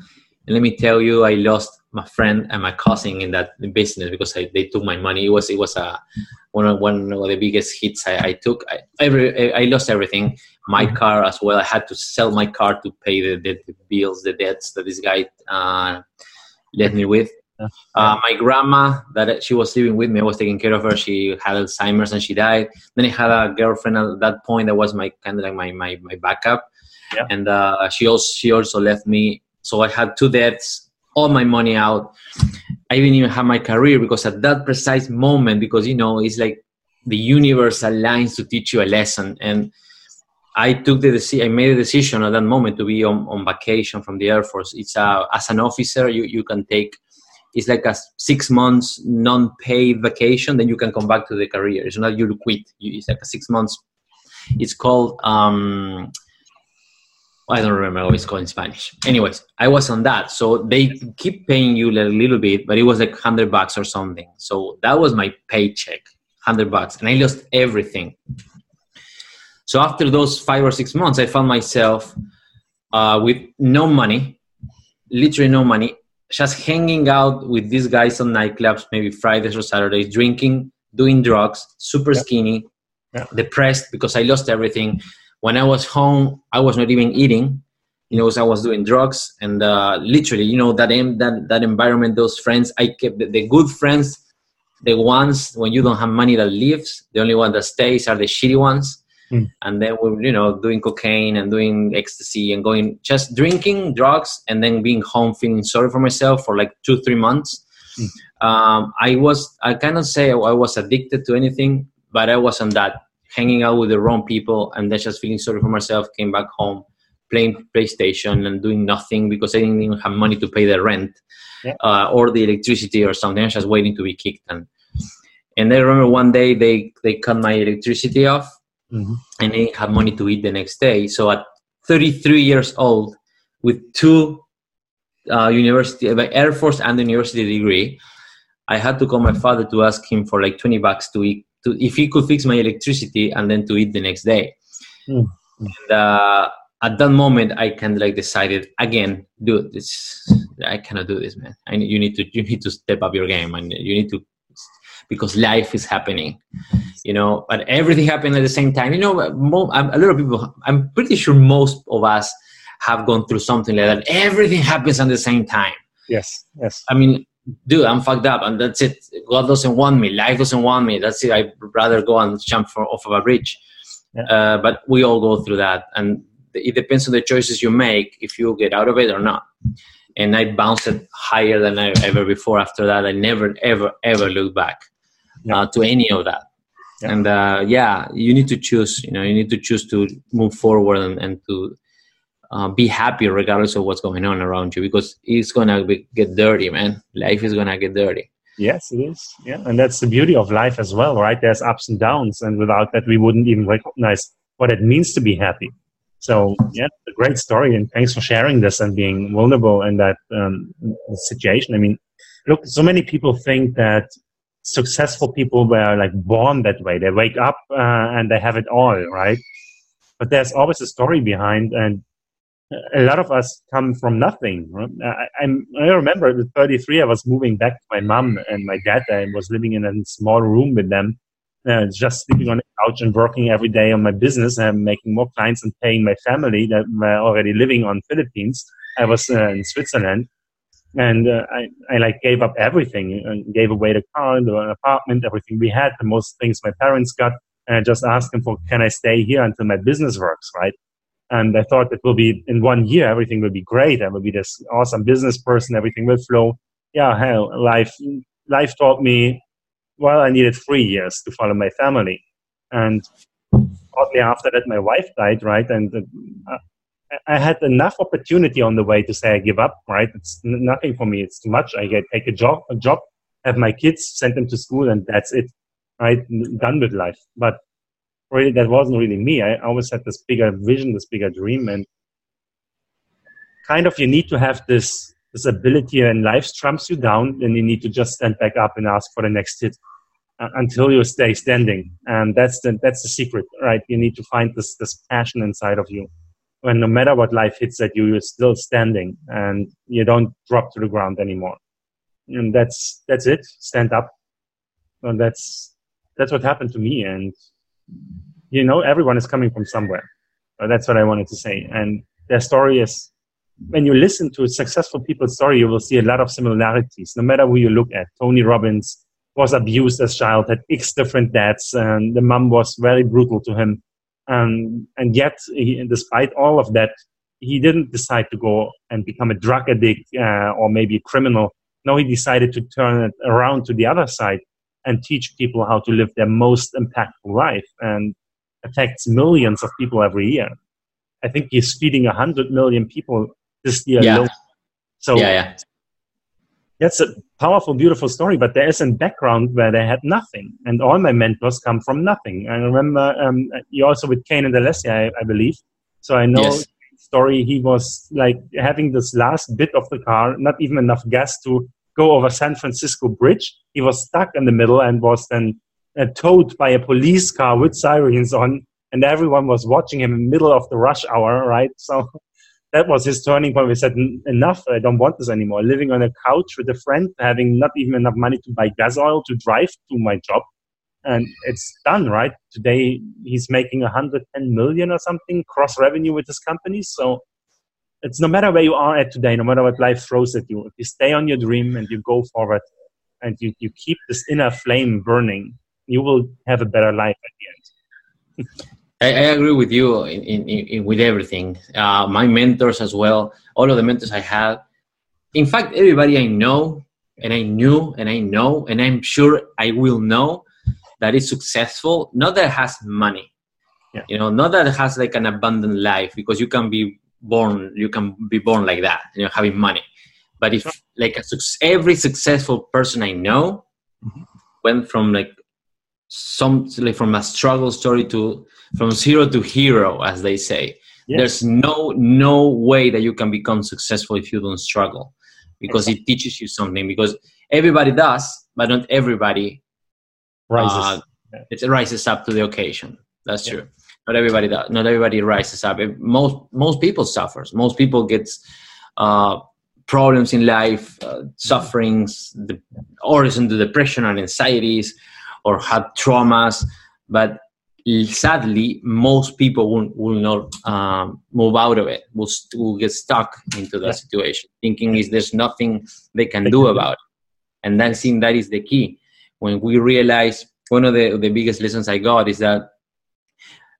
And let me tell you, I lost my friend and my cousin in that business because I, they took my money. It was it was a one of one of the biggest hits I, I took. I, every I lost everything my mm-hmm. car as well. I had to sell my car to pay the, the, the bills, the debts that this guy uh, left me with. Uh, my grandma that she was living with me, I was taking care of her. She had Alzheimer's and she died. Then I had a girlfriend at that point that was my kind of like my my, my backup, yeah. and uh, she also she also left me. So I had two debts, all my money out. I didn't even have my career because at that precise moment, because you know it's like the universe aligns to teach you a lesson and I took the decision. I made a decision at that moment to be on, on vacation from the Air Force. It's a, as an officer, you, you can take it's like a six months non-paid vacation. Then you can come back to the career. It's not you quit. You, it's like a six months. It's called um, I don't remember what it's called in Spanish. Anyways, I was on that. So they keep paying you a little bit, but it was like hundred bucks or something. So that was my paycheck, hundred bucks, and I lost everything. So after those five or six months, I found myself uh, with no money, literally no money, just hanging out with these guys on nightclubs, maybe Fridays or Saturdays, drinking, doing drugs, super yeah. skinny, yeah. depressed because I lost everything. When I was home, I was not even eating. You know, I was doing drugs and uh, literally, you know, that em- that that environment, those friends, I kept the, the good friends the ones when you don't have money that leaves. The only one that stays are the shitty ones. Mm. And then we're, you know, doing cocaine and doing ecstasy and going just drinking drugs and then being home feeling sorry for myself for like two, three months. Mm. Um, I was, I cannot say I was addicted to anything, but I was on that hanging out with the wrong people and then just feeling sorry for myself, came back home, playing PlayStation and doing nothing because I didn't even have money to pay the rent yeah. uh, or the electricity or something. I was just waiting to be kicked. And and I remember one day they they cut my electricity off, mm-hmm. and I didn't have money to eat the next day. So at 33 years old, with two uh, university, uh, Air Force and university degree, I had to call my father to ask him for like 20 bucks to eat, to if he could fix my electricity and then to eat the next day. Mm. And, uh, at that moment i kind of like decided again dude this. I cannot do this man. I, you need to you need to step up your game and you need to because life is happening you know? But everything happened at the same time. You know a lot of people i'm pretty sure most of us have gone through something like that. Everything happens at the same time. Yes yes. I mean dude i'm fucked up and that's it god doesn't want me life doesn't want me that's it i'd rather go and jump for, off of a bridge yeah. uh, but we all go through that and it depends on the choices you make if you get out of it or not. And I bounced higher than I ever before. After that, I never, ever, ever looked back yeah. uh, to any of that. Yeah. And uh, yeah, you need to choose. You know, you need to choose to move forward and, and to uh, be happy regardless of what's going on around you because it's gonna be, get dirty, man. Life is gonna get dirty. Yes, it is. Yeah, and that's the beauty of life as well, right? There's ups and downs, and without that, we wouldn't even recognize what it means to be happy. So yeah, a great story, and thanks for sharing this and being vulnerable in that um, situation. I mean, look, so many people think that successful people were like born that way. They wake up uh, and they have it all, right? But there's always a story behind, and a lot of us come from nothing. I, I, remember at 33, I was moving back to my mom and my dad. I was living in a small room with them, uh, just sleeping on the couch and working every day on my business and making more clients and paying my family that were already living on Philippines. I was uh, in Switzerland and uh, I, I like gave up everything and gave away the car, and the apartment, everything we had, the most things my parents got. And I just asked them for, can I stay here until my business works, right? And I thought it will be in one year, everything will be great. I will be this awesome business person. Everything will flow. Yeah, hell, life, life taught me well, I needed three years to follow my family. And shortly after that, my wife died, right? And uh, I had enough opportunity on the way to say I give up, right? It's nothing for me. It's too much. I get take a job, a job, have my kids, send them to school, and that's it, right? Done with life. But really, that wasn't really me. I always had this bigger vision, this bigger dream, and kind of you need to have this this ability and life trumps you down, then you need to just stand back up and ask for the next hit uh, until you stay standing. And that's the, that's the secret, right? You need to find this, this passion inside of you. When no matter what life hits at you, you're still standing and you don't drop to the ground anymore. And that's, that's it. Stand up. And that's, that's what happened to me. And, you know, everyone is coming from somewhere. Uh, that's what I wanted to say. And their story is when you listen to a successful people's story, you will see a lot of similarities, no matter who you look at. Tony Robbins was abused as a child, had X different dads, and the mom was very brutal to him. Um, and yet, he, despite all of that, he didn't decide to go and become a drug addict uh, or maybe a criminal. No, he decided to turn it around to the other side and teach people how to live their most impactful life and affects millions of people every year. I think he's feeding 100 million people this year yeah. So yeah, yeah. That's a powerful, beautiful story, but there is a background where they had nothing, and all my mentors come from nothing. I remember um, you also with Kane and Alessia, I, I believe. So I know yes. story. He was like having this last bit of the car, not even enough gas to go over San Francisco Bridge. He was stuck in the middle and was then uh, towed by a police car with sirens on, and everyone was watching him in the middle of the rush hour, right? So that was his turning point. We said, enough, I don't want this anymore. Living on a couch with a friend, having not even enough money to buy gas oil to drive to my job. And it's done, right? Today, he's making 110 million or something cross revenue with his company. So it's no matter where you are at today, no matter what life throws at you, if you stay on your dream and you go forward, and you, you keep this inner flame burning, you will have a better life at the end. I, I, agree with you in, in, in with everything. Uh, my mentors as well, all of the mentors I had. In fact, everybody I know and I knew and I know and I'm sure I will know that is successful, not that has money. Yeah. You know, not that it has like an abundant life because you can be born, you can be born like that, you know, having money. But if like a, every successful person I know mm-hmm. went from like some like from a struggle story to from zero to hero, as they say. There's no no way that you can become successful if you don't struggle, because exactly. it teaches you something. Because everybody does, but not everybody rises. Uh, it rises up to the occasion. That's yeah. true. Not everybody does. Not everybody rises up. Most most people suffers. Most people gets uh, problems in life, uh, sufferings, the, or is into depression and anxieties, or had traumas. But sadly, most people will, will not um, move out of it. Will, will get stuck into that yeah. situation, thinking is there's nothing they can do about it. And I think that is the key. When we realize one of the, the biggest lessons I got is that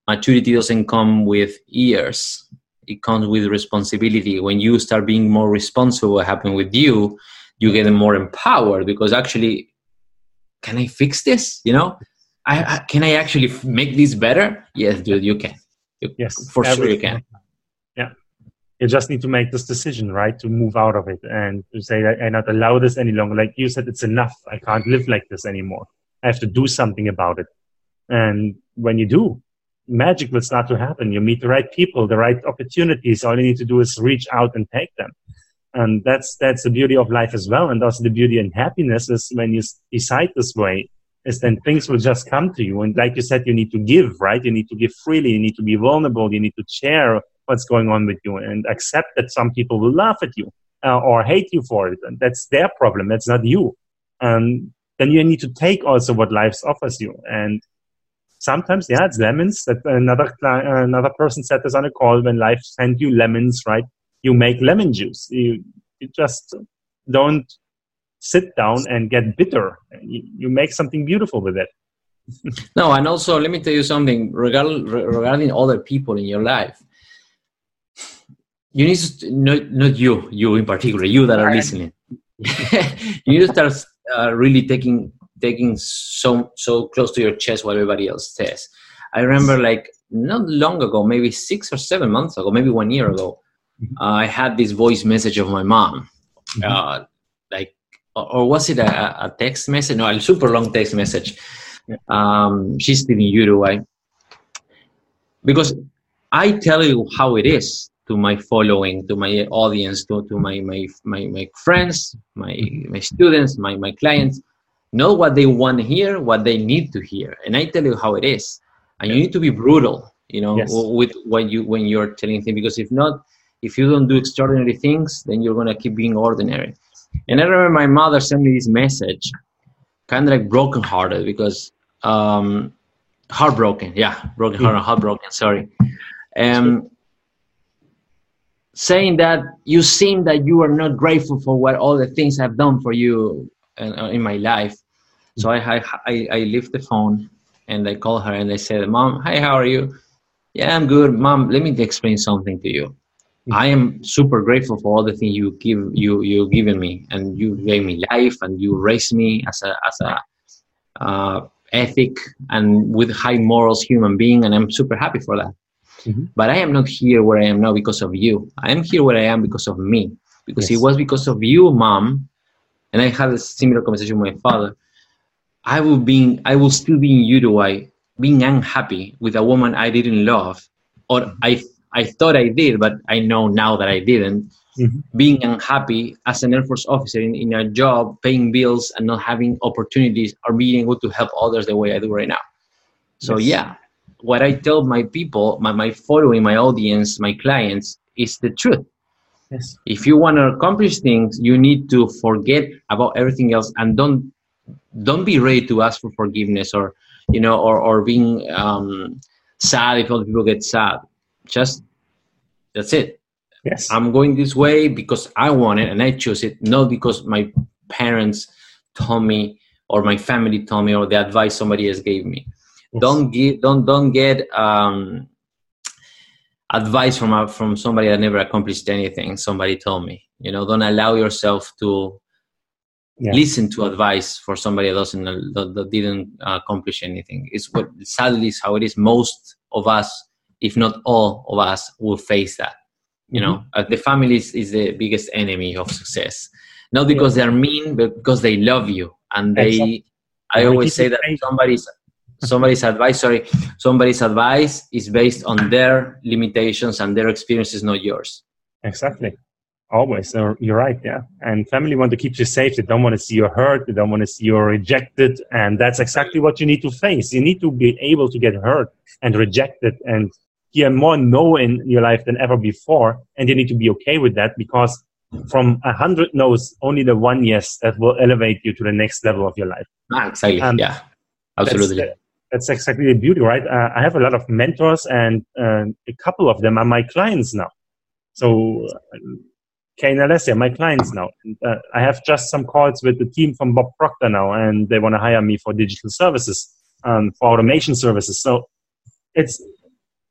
maturity doesn't come with years it comes with responsibility. When you start being more responsible what happened with you you get more empowered because actually can i fix this? You know? I, I can i actually make this better? Yes dude you can. You, yes for sure you can. Yeah. You just need to make this decision right to move out of it and to say i not allow this any longer. Like you said it's enough. I can't live like this anymore. I have to do something about it. And when you do magic will start to happen. You meet the right people, the right opportunities. All you need to do is reach out and take them. And that's, that's the beauty of life as well. And also the beauty and happiness is when you decide this way, is then things will just come to you. And like you said, you need to give, right? You need to give freely. You need to be vulnerable. You need to share what's going on with you and accept that some people will laugh at you uh, or hate you for it. And that's their problem. That's not you. And then you need to take also what life offers you. And sometimes, yeah, it's lemons. That another another person said this on a call. When life sends you lemons, right? You make lemon juice. You, you just don't sit down and get bitter. You, you make something beautiful with it. no, and also let me tell you something regarding regarding other people in your life. You need to not not you, you in particular, you that are listening. you need to start uh, really taking taking so so close to your chest what everybody else says. I remember like not long ago, maybe six or seven months ago, maybe one year ago, mm-hmm. uh, I had this voice message of my mom. Mm-hmm. Uh, like, or, or, was it a, a, text message? No, a super long text message. Yeah. Um, she's still in Uruguay. Because I tell you how it is to my following, to my audience, to, to my, my, my, my friends, my, mm-hmm. my students, my, my clients know what they want to hear, what they need to hear. And I tell you how it is. And you need to be brutal, you know, yes. with when you when you're telling things because if not, if you don't do extraordinary things, then you're gonna keep being ordinary. And I remember my mother sent me this message, kind of like brokenhearted because um, heartbroken, yeah, broken heart, heartbroken. Sorry, um, saying that you seem that you are not grateful for what all the things I've done for you in my life. So I, I, I lift the phone and I call her and I said, Mom, hi, how are you? Yeah, I'm good. Mom, let me explain something to you. I am super grateful for all the things you give you you given me, and you gave me life, and you raised me as a as a uh, ethic and with high morals human being, and I'm super happy for that. Mm-hmm. But I am not here where I am now because of you. I am here where I am because of me. Because yes. it was because of you, mom, and I had a similar conversation with my father. I will be, I will still be in Uruguay, being unhappy with a woman I didn't love, or I, I thought I did, but I know now that I didn't. Mm-hmm. Being unhappy as an Air Force officer in, in a job, paying bills, and not having opportunities, or being able to help others the way I do right now. So yes. yeah, what I tell my people, my, my following, my audience, my clients, is the truth. Yes. If you want to accomplish things, you need to forget about everything else and don't don't be ready to ask for forgiveness or you know or or being um, sad if other people get sad. Just that's it. Yes. I'm going this way because I want it and I choose it, not because my parents told me or my family told me or the advice somebody else gave me yes. don't give don't don't get um, advice from a, from somebody that never accomplished anything somebody told me you know don't allow yourself to yeah. listen to advice for somebody that doesn't that, that didn't accomplish anything it's what sadly is how it is most of us if not all of us will face that you know mm-hmm. uh, the family is, is, the biggest enemy of success not because yeah. they're mean but because they love you and they exactly. i always say that somebody's somebody's advice sorry somebody's advice is based on their limitations and their experiences not yours. Exactly. Always so you're right yeah. And family want to keep you safe they don't want to see you hurt they don't want to see you rejected and that's exactly what you need to face. You need to be able to get hurt and rejected and hear more no in your life than ever before and you need to be okay with that because from a hundred no's only the one yes that will elevate you to the next level of your life. Ah, exactly and yeah absolutely that's, exactly the beauty right uh, i have a lot of mentors and uh, a couple of them are my clients now so Kane Alessia, are my clients now. And, uh, I have just some calls with the team from Bob Proctor now, and they want to hire me for digital services, um, for automation services. So it's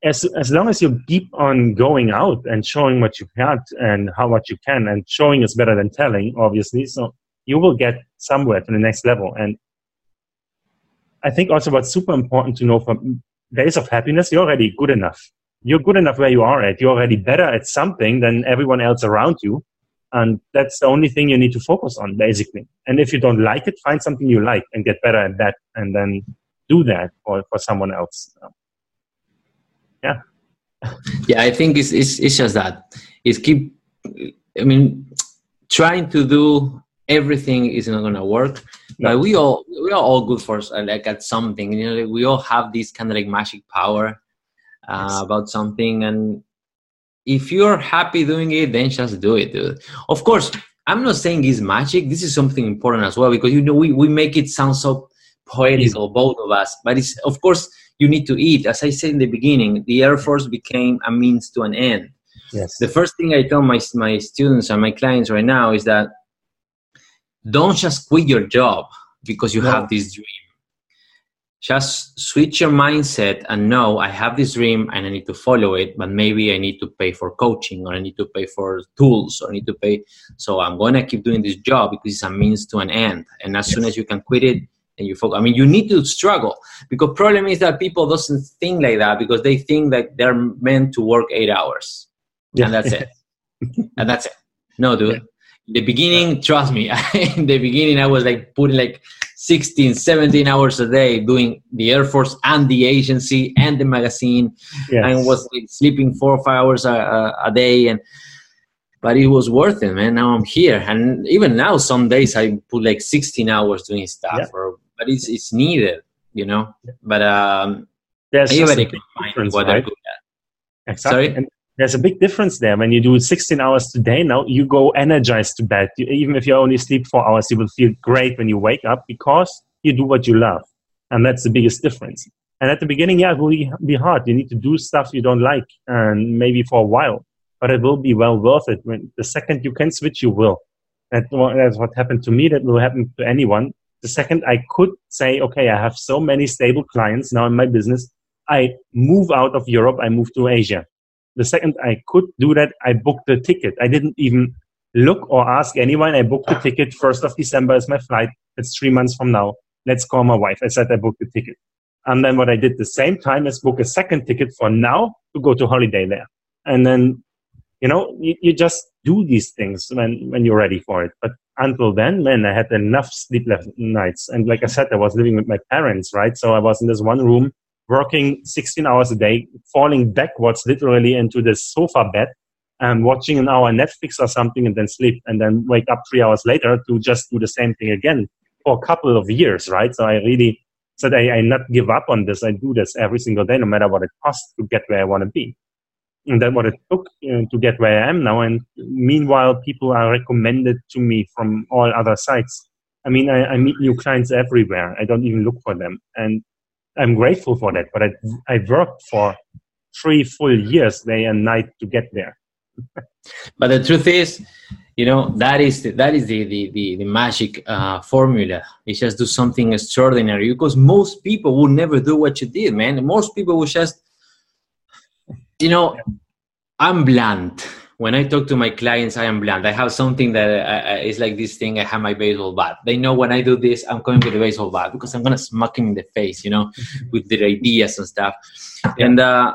as as long as you keep on going out and showing what you got and how much you can, and showing is better than telling, obviously. So you will get somewhere to the next level. And I think also what's super important to know from days of happiness, you're already good enough you're good enough where you are at. You're already better at something than everyone else around you. And that's the only thing you need to focus on, basically. And if you don't like it, find something you like and get better at that and then do that for, for someone else. Yeah. Yeah, I think it's, it's, it's just that. It's keep, I mean, trying to do everything is not to work. But we all, we are all good for like at something, you know, we all have this kind of like magic power uh, yes. about something and if you're happy doing it then just do it dude. of course i'm not saying it's magic this is something important as well because you know we, we make it sound so poetical both of us but it's of course you need to eat as i said in the beginning the air force became a means to an end yes. the first thing i tell my, my students and my clients right now is that don't just quit your job because you no. have this dream just switch your mindset and know I have this dream and I need to follow it, but maybe I need to pay for coaching or I need to pay for tools or I need to pay. So I'm going to keep doing this job because it's a means to an end. And as yes. soon as you can quit it and you focus, I mean, you need to struggle because problem is that people doesn't think like that because they think that they're meant to work eight hours yeah. and that's it. and that's it. No, dude. Yeah. In the beginning, trust me, in the beginning, I was like putting like 16, 17 hours a day doing the Air Force and the agency and the magazine yes. and was like, sleeping four or five hours a, a, a, day. And but it was worth it, man. Now I'm here. And even now, some days I put like 16 hours doing stuff, yeah. or, but it's, it's needed, you know? But um, There's can find what right? they're good at. Exactly. Sorry? And there's a big difference there. When you do 16 hours today, now you go energized to bed. You, even if you only sleep four hours, you will feel great when you wake up because you do what you love. And that's the biggest difference. And at the beginning, yeah, it will be hard. You need to do stuff you don't like and maybe for a while, but it will be well worth it. When the second you can switch, you will. that's what happened to me. That will happen to anyone. The second I could say, okay, I have so many stable clients now in my business. I move out of Europe. I move to Asia the second I could do that, I booked the ticket. I didn't even look or ask anyone. I booked the ticket. First of December is my flight. It's three months from now. Let's call my wife. I said I booked the ticket. And then what I did the same time is book a second ticket for now to go to holiday there. And then, you know, you, you just do these things when, when you're ready for it. But until then, man, I had enough sleepless nights. And like I said, I was living with my parents, right? So I was in this one room working 16 hours a day, falling backwards literally into the sofa bed and watching an hour Netflix or something and then sleep and then wake up three hours later to just do the same thing again for a couple of years, right? So I really said I, I not give up on this. I do this every single day, no matter what it costs to get where I want to be. And then what it took uh, to get where I am now. And meanwhile, people are recommended to me from all other sites. I mean, I, I meet new clients everywhere. I don't even look for them. And I'm grateful for that. But I, I worked for three full years, day and night, to get there. but the truth is, you know that is the, that is the the the, the magic uh, formula it's just do something extraordinary because most people will never do what you did man most people will just you know i'm blunt when i talk to my clients i am blunt i have something that uh, is like this thing i have my baseball bat they know when i do this i'm coming with the baseball bat because i'm gonna smack him in the face you know with their ideas and stuff and uh,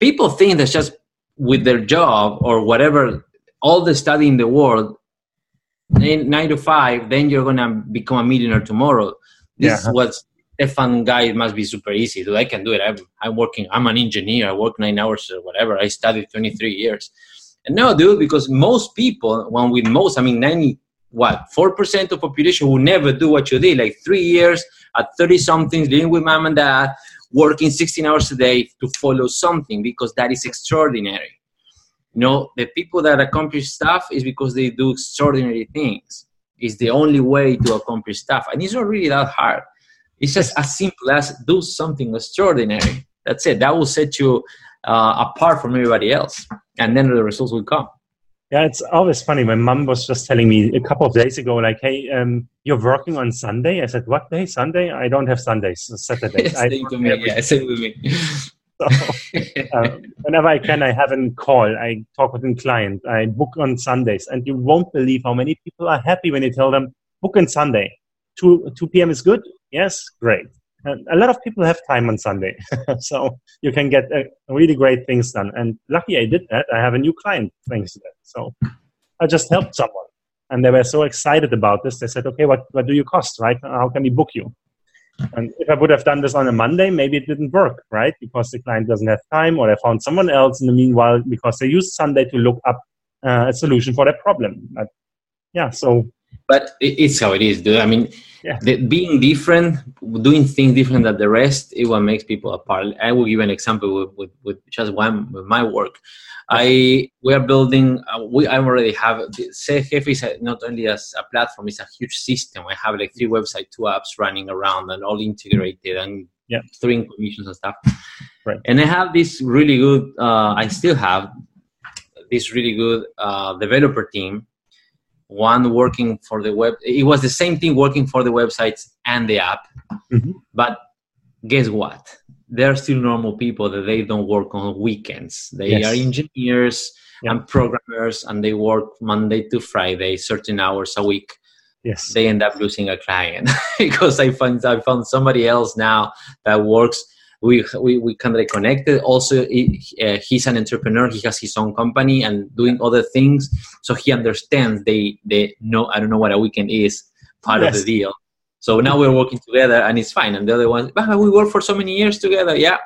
people think that's just with their job or whatever all the study in the world nine to five then you're gonna become a millionaire tomorrow this yeah. is what Stefan guy must be super easy. Dude, I can do it. I'm, I'm working. I'm an engineer. I work nine hours or whatever. I studied 23 years. And no, dude, because most people, when with most, I mean, 90, what, 4% of population will never do what you did. Like three years at 30 something, living with mom and dad, working 16 hours a day to follow something because that is extraordinary. You know, the people that accomplish stuff is because they do extraordinary things. It's the only way to accomplish stuff. And it's not really that hard. It's just as simple as do something extraordinary. That's it. That will set you uh, apart from everybody else. And then the results will come. Yeah, it's always funny. My mom was just telling me a couple of days ago, like, "Hey, um, you're working on Sunday." I said, "What day? Sunday? I don't have Sundays. Saturdays." same to me. Yeah, same with me. So, uh, whenever I can, I have a call. I talk with a client. I book on Sundays, and you won't believe how many people are happy when you tell them book on Sunday. Two two p.m. is good. Yes, great. And a lot of people have time on Sunday, so you can get uh, really great things done. And lucky I did that. I have a new client thanks to that. So I just helped someone, and they were so excited about this. They said, "Okay, what what do you cost? Right? How can we book you?" And if I would have done this on a Monday, maybe it didn't work, right? Because the client doesn't have time, or they found someone else in the meanwhile because they used Sunday to look up uh, a solution for their problem. But, yeah, so. But it's how it is, dude. I mean, yeah. the, being different, doing things different than the rest, is what makes people apart. I will give an example with, with, with just one with my work. I we are building. Uh, we I already have. CFF is not only as a platform; it's a huge system. I have like three website, two apps running around, and all integrated, and yeah, three commissions and stuff. Right. And I have this really good. Uh, I still have this really good uh, developer team. One working for the web. It was the same thing working for the websites and the app, mm-hmm. but guess what? they're still normal people that they don't work on weekends. They yes. are engineers yeah. and programmers and they work Monday to Friday, certain hours a week. Yes. They end up losing a client because I find I found somebody else now that works. We we, we kind of connected. Also, he, uh, he's an entrepreneur. He has his own company and doing other things, so he understands. They they know. I don't know what a weekend is. Part yes. of the deal so now we're working together and it's fine. And the other one, ah, we worked for so many years together. Yeah.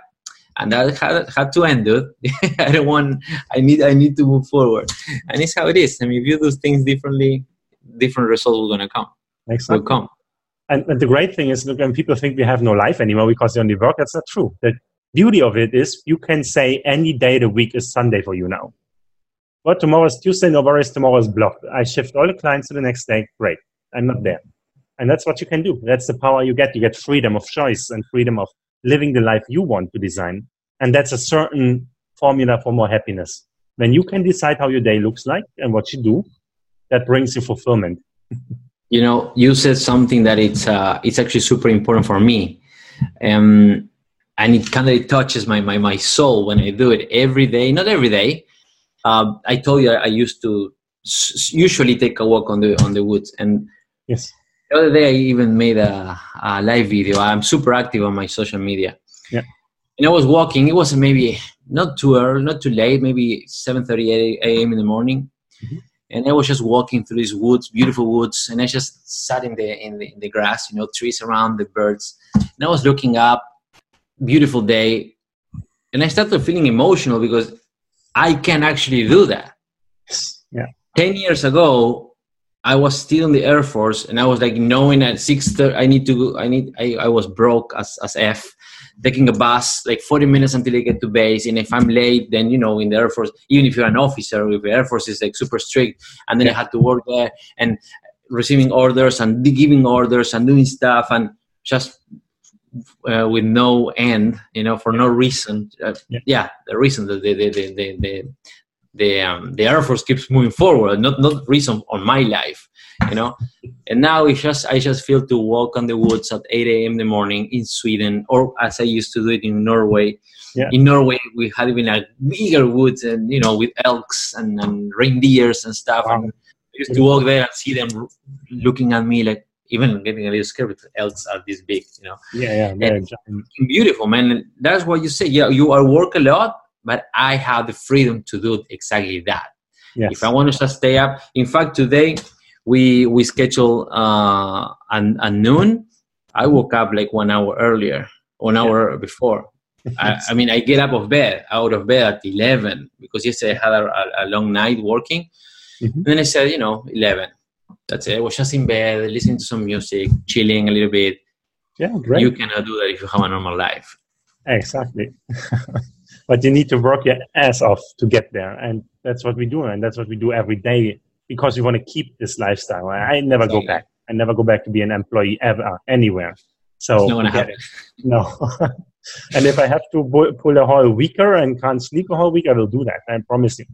And that had, had to end, dude. I don't want, I need, I need to move forward. And it's how it is. I mean, if you do things differently, different results will gonna come. Exactly. Will come. And, and the great thing is, look, when people think we have no life anymore because they only work, that's not true. The beauty of it is you can say any day of the week is Sunday for you now. But tomorrow is Tuesday, no worries, tomorrow is blocked. I shift all the clients to the next day. Great. I'm not there. And that's what you can do. That's the power you get. You get freedom of choice and freedom of living the life you want to design. And that's a certain formula for more happiness. When you can decide how your day looks like and what you do, that brings you fulfillment. you know, you said something that it's uh, it's actually super important for me, um, and it kind of touches my, my my soul when I do it every day. Not every day. Uh, I told you I, I used to s- usually take a walk on the on the woods, and yes, the other day I even made a, a live video. I'm super active on my social media. Yeah. And I was walking. It was maybe not too early, not too late, maybe 7:30 a.m. in the morning. Mm-hmm. And I was just walking through these woods, beautiful woods, and I just sat in the, in the in the grass, you know, trees around, the birds. And I was looking up, beautiful day, and I started feeling emotional because I can actually do that. Yeah. Ten years ago, I was still in the Air Force, and I was like knowing at six I need to I need I, I was broke as as F, taking a bus like 40 minutes until I get to base, and if I'm late, then you know in the Air Force, even if you're an officer, if the Air Force is like super strict, and then yeah. I had to work there and receiving orders and giving orders and doing stuff and just uh, with no end, you know, for no reason. Uh, yeah. yeah. the reason, that the the, the, the, the the um, the Air Force keeps moving forward, not not reason on my life, you know. and now it's just I just feel to walk on the woods at 8 a.m. in the morning in Sweden, or as I used to do it in Norway. Yeah. In Norway, we had even a bigger woods, and you know, with elks and, and reindeers and stuff. Wow. And I used to walk there and see them looking at me like even getting a little scared because elks are this big, you know Yeah, yeah, giant. beautiful man that's what you say yeah you are work a lot but i have the freedom to do exactly that. Yes. if i want to just stay up in fact today we we schedule uh an, at noon. I woke up like one hour earlier one hour before. I, I mean i get up of bed out of bed at 11 because yesterday i had a, a, a long night working. Mhm. and then i said you know 11 that's it. I was just in bed listening to some music chilling a little bit. Yeah, great. you cannot do that if you have a normal life. Exactly. but you need to work your ass off to get there. And that's what we do. And that's what we do every day because we want to keep this lifestyle. I never go back. I never go back to be an employee ever, anywhere. So, It's not gonna happen. it. No. and if I have to bu- pull a whole weeker and can't sleep a whole week, I will do that. I promise you.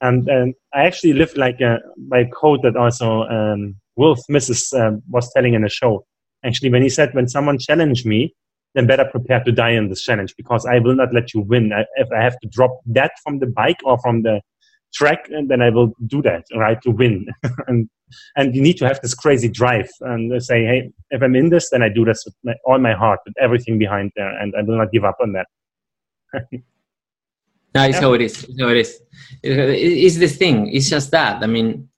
And, and I actually live like a, by a quote that also um, Will Smith um, was telling in a show. Actually, when he said, when someone challenged me, then better prepare to die in this challenge because I will not let you win. I, if I have to drop that from the bike or from the track, and then I will do that, right, to win. and and you need to have this crazy drive and say, hey, if I'm in this, then I do this with my, all my heart, with everything behind there, and I will not give up on that. No, it's Yeah. how it is. It's how it is. It's the thing. It's just that. I mean,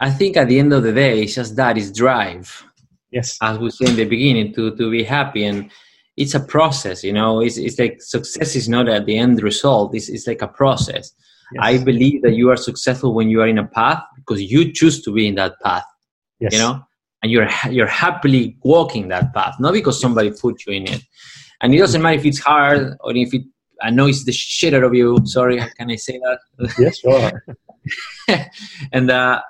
I think at the end of the day, it's just that. It's drive, Yes. as we say in the beginning, to to be happy, and it's a process. You know, it's it's like success is not at the end result. It's it's like a process. yes. I believe that you are successful when you are in a path because you choose to be in that path. yes. You know, and you're you're happily walking that path, not because somebody put you in it. And it doesn't matter if it's hard or if it annoys the shit out of you. Sorry, can I say that? Yes, sure. and uh,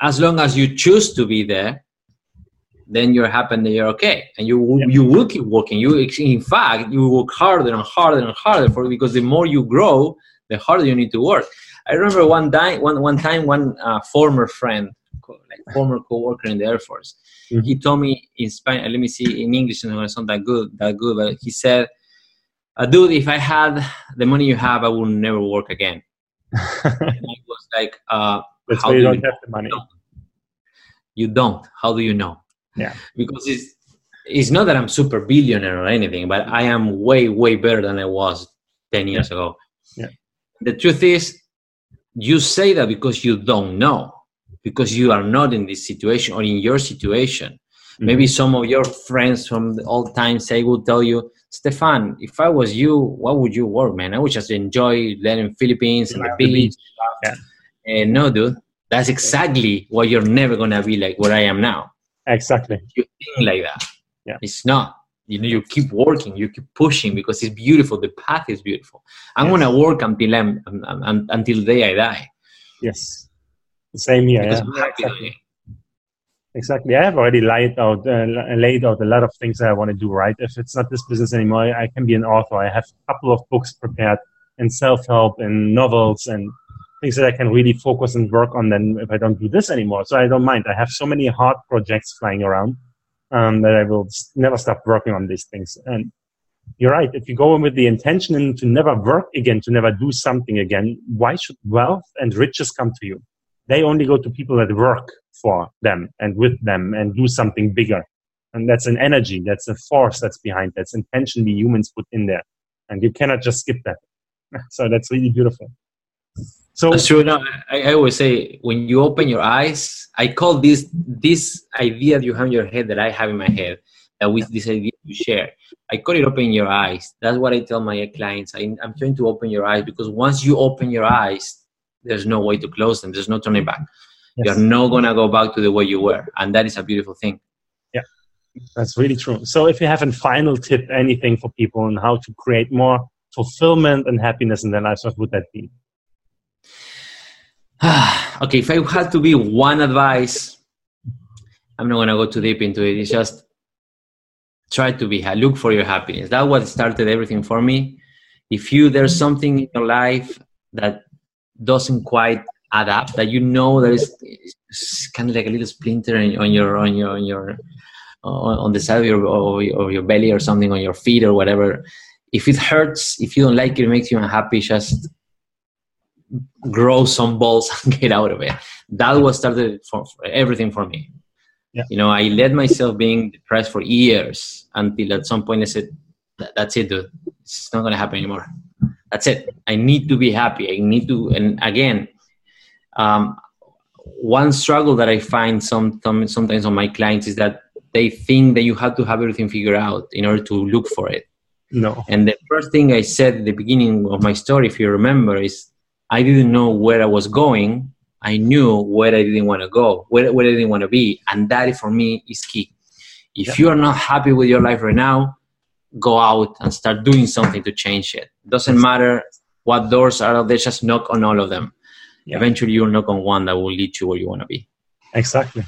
as long as you choose to be there, then you're happy and you're okay, and you you will keep working. You in fact you work harder and harder and harder for because the more you grow, the harder you need to work. I remember one time one one time one uh, former friend, like former coworker in the Air Force, Mhm. he told me in Spanish. Let me see in English, and it's not that good that good, but he said. Uh, dude, if I had the money you have, I would never work again. And I was like, uh, That's How you do don't you have the money. know? you don't how do you know Yeah. because it's it's not that i'm super billionaire or anything but i am way way better than i was 10 years ago. Yeah. the truth is you say that because you don't know because you are not in this situation or in your situation. Mm-hmm. Maybe some of your friends from the old times they will tell you stefan if i was you what would you work man? I would just enjoy learning philippines and the The beach. Yeah. and no dude that's exactly what you're never gonna be like where i am now Exactly. you think like that. Yeah. It's not. You know, you keep working, you keep pushing because it's beautiful. The path is beautiful. I'm Yes. gonna work until I'm, until the day I die. Yes. The same here. Because Yeah. I'm happy doing Exactly. Exactly. I have already laid out uh, laid out a lot of things that I want to do. Right. If it's not this business anymore, I can be an author. I have a couple of books prepared and self help and novels and things that I can really focus and work on. Then if I don't do this anymore, so I don't mind. I have so many hard projects flying around um, that I will never stop working on these things. And you're right. If you go in with the intention to never work again, to never do something again, why should wealth and riches come to you? They only go to people that work for them and with them and do something bigger. And that's an energy, that's a force that's behind, that's intention we humans put in there. And you cannot just skip that. So that's really beautiful. So That's true. No, I, I always say when you open your eyes, I call this this idea that you have in your head that I have in my head that with this idea you share. I call it open your eyes. That's what I tell my clients. I, I'm trying to open your eyes because once you open your eyes, there's no way to close them. There's no turning back. yes, You're not gonna go back to the way you were, and that is a beautiful thing. Yeah, that's really true. So if you have a final tip, anything for people on how to create more fulfillment and happiness in their lives, what would that be? okay, if I had to be one advice, I'm not gonna go too deep into it. It's just try to be look for your happiness. That what started everything for me. If you there's something in your life that doesn't quite add up, that you know that it's kind of like a little splinter on your on your on your on the side of your of your belly or something on your feet or whatever. If it hurts, if you don't like it, it makes you unhappy. Just grow some balls and get out of it. That was started for, for everything for me. Yeah. You know, I let myself being depressed for years until at some point I said, "That's it, dude. It's not gonna happen anymore. That's it. I need to be happy. I need to." And again, um, one struggle that I find some, some sometimes on my clients is that they think that you have to have everything figured out in order to look for it. No. And the first thing I said at the beginning of my story, if you remember, is I didn't know where I was going. I knew where I didn't want to go, where, where I didn't want to be. And that for me is key. If yeah. you are not happy with your life right now, go out and start doing something to change it. Doesn't matter what doors are out there, just knock on all of them. Yeah. Eventually, you'll knock on one that will lead you where you want to be. Exactly.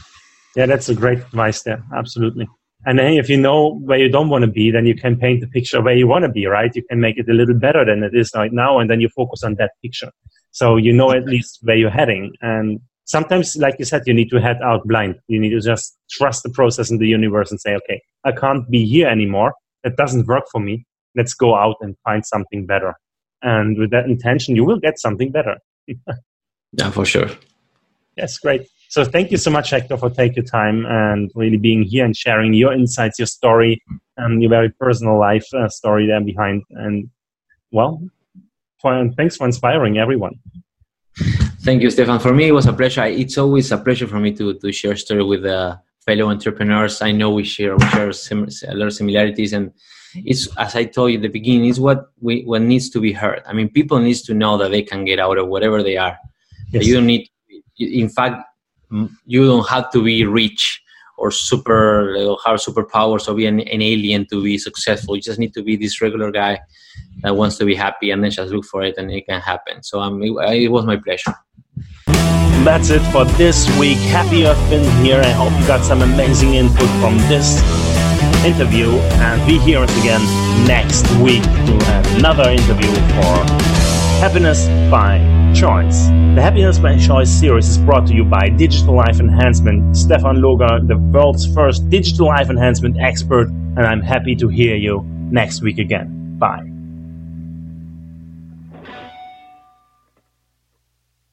Yeah, that's a great advice there. Absolutely. And hey, if you know where you don't want to be, then you can paint the picture where you want to be, right? You can make it a little better than it is right now, and then you focus on that picture. So you know at least where you're heading. And sometimes, like you said, you need to head out blind. You need to just trust the process in the universe and say, okay, I can't be here anymore. That doesn't work for me. Let's go out and find something better. And with that intention, you will get something better. yeah, for sure. Yes, great. So thank you so much, Hector, for taking your time and really being here and sharing your insights, your story, and your very personal life uh, story there behind. And well, for, and thanks for inspiring everyone. Thank you, Stefan. For me, it was a pleasure. It's always a pleasure for me to, to share story with uh, fellow entrepreneurs. I know we share we share sim- a lot of similarities, and it's as I told you at the beginning, it's what we what needs to be heard. I mean, people needs to know that they can get out of whatever they are. Yes. You don't need. In fact, you don't have to be rich or super or have superpowers or be an, an, alien to be successful. You just need to be this regular guy that wants to be happy and then just look for it and it can happen. So um, it, it was my pleasure. That's it for this week. Happy you have been here. I hope you got some amazing input from this interview. And be here again next week to another interview for Happiness by Choice. The Happiness by Choice series is brought to you by Digital Life Enhancement. Stefan Loger, the world's first digital life enhancement expert, and I'm happy to hear you next week again. Bye.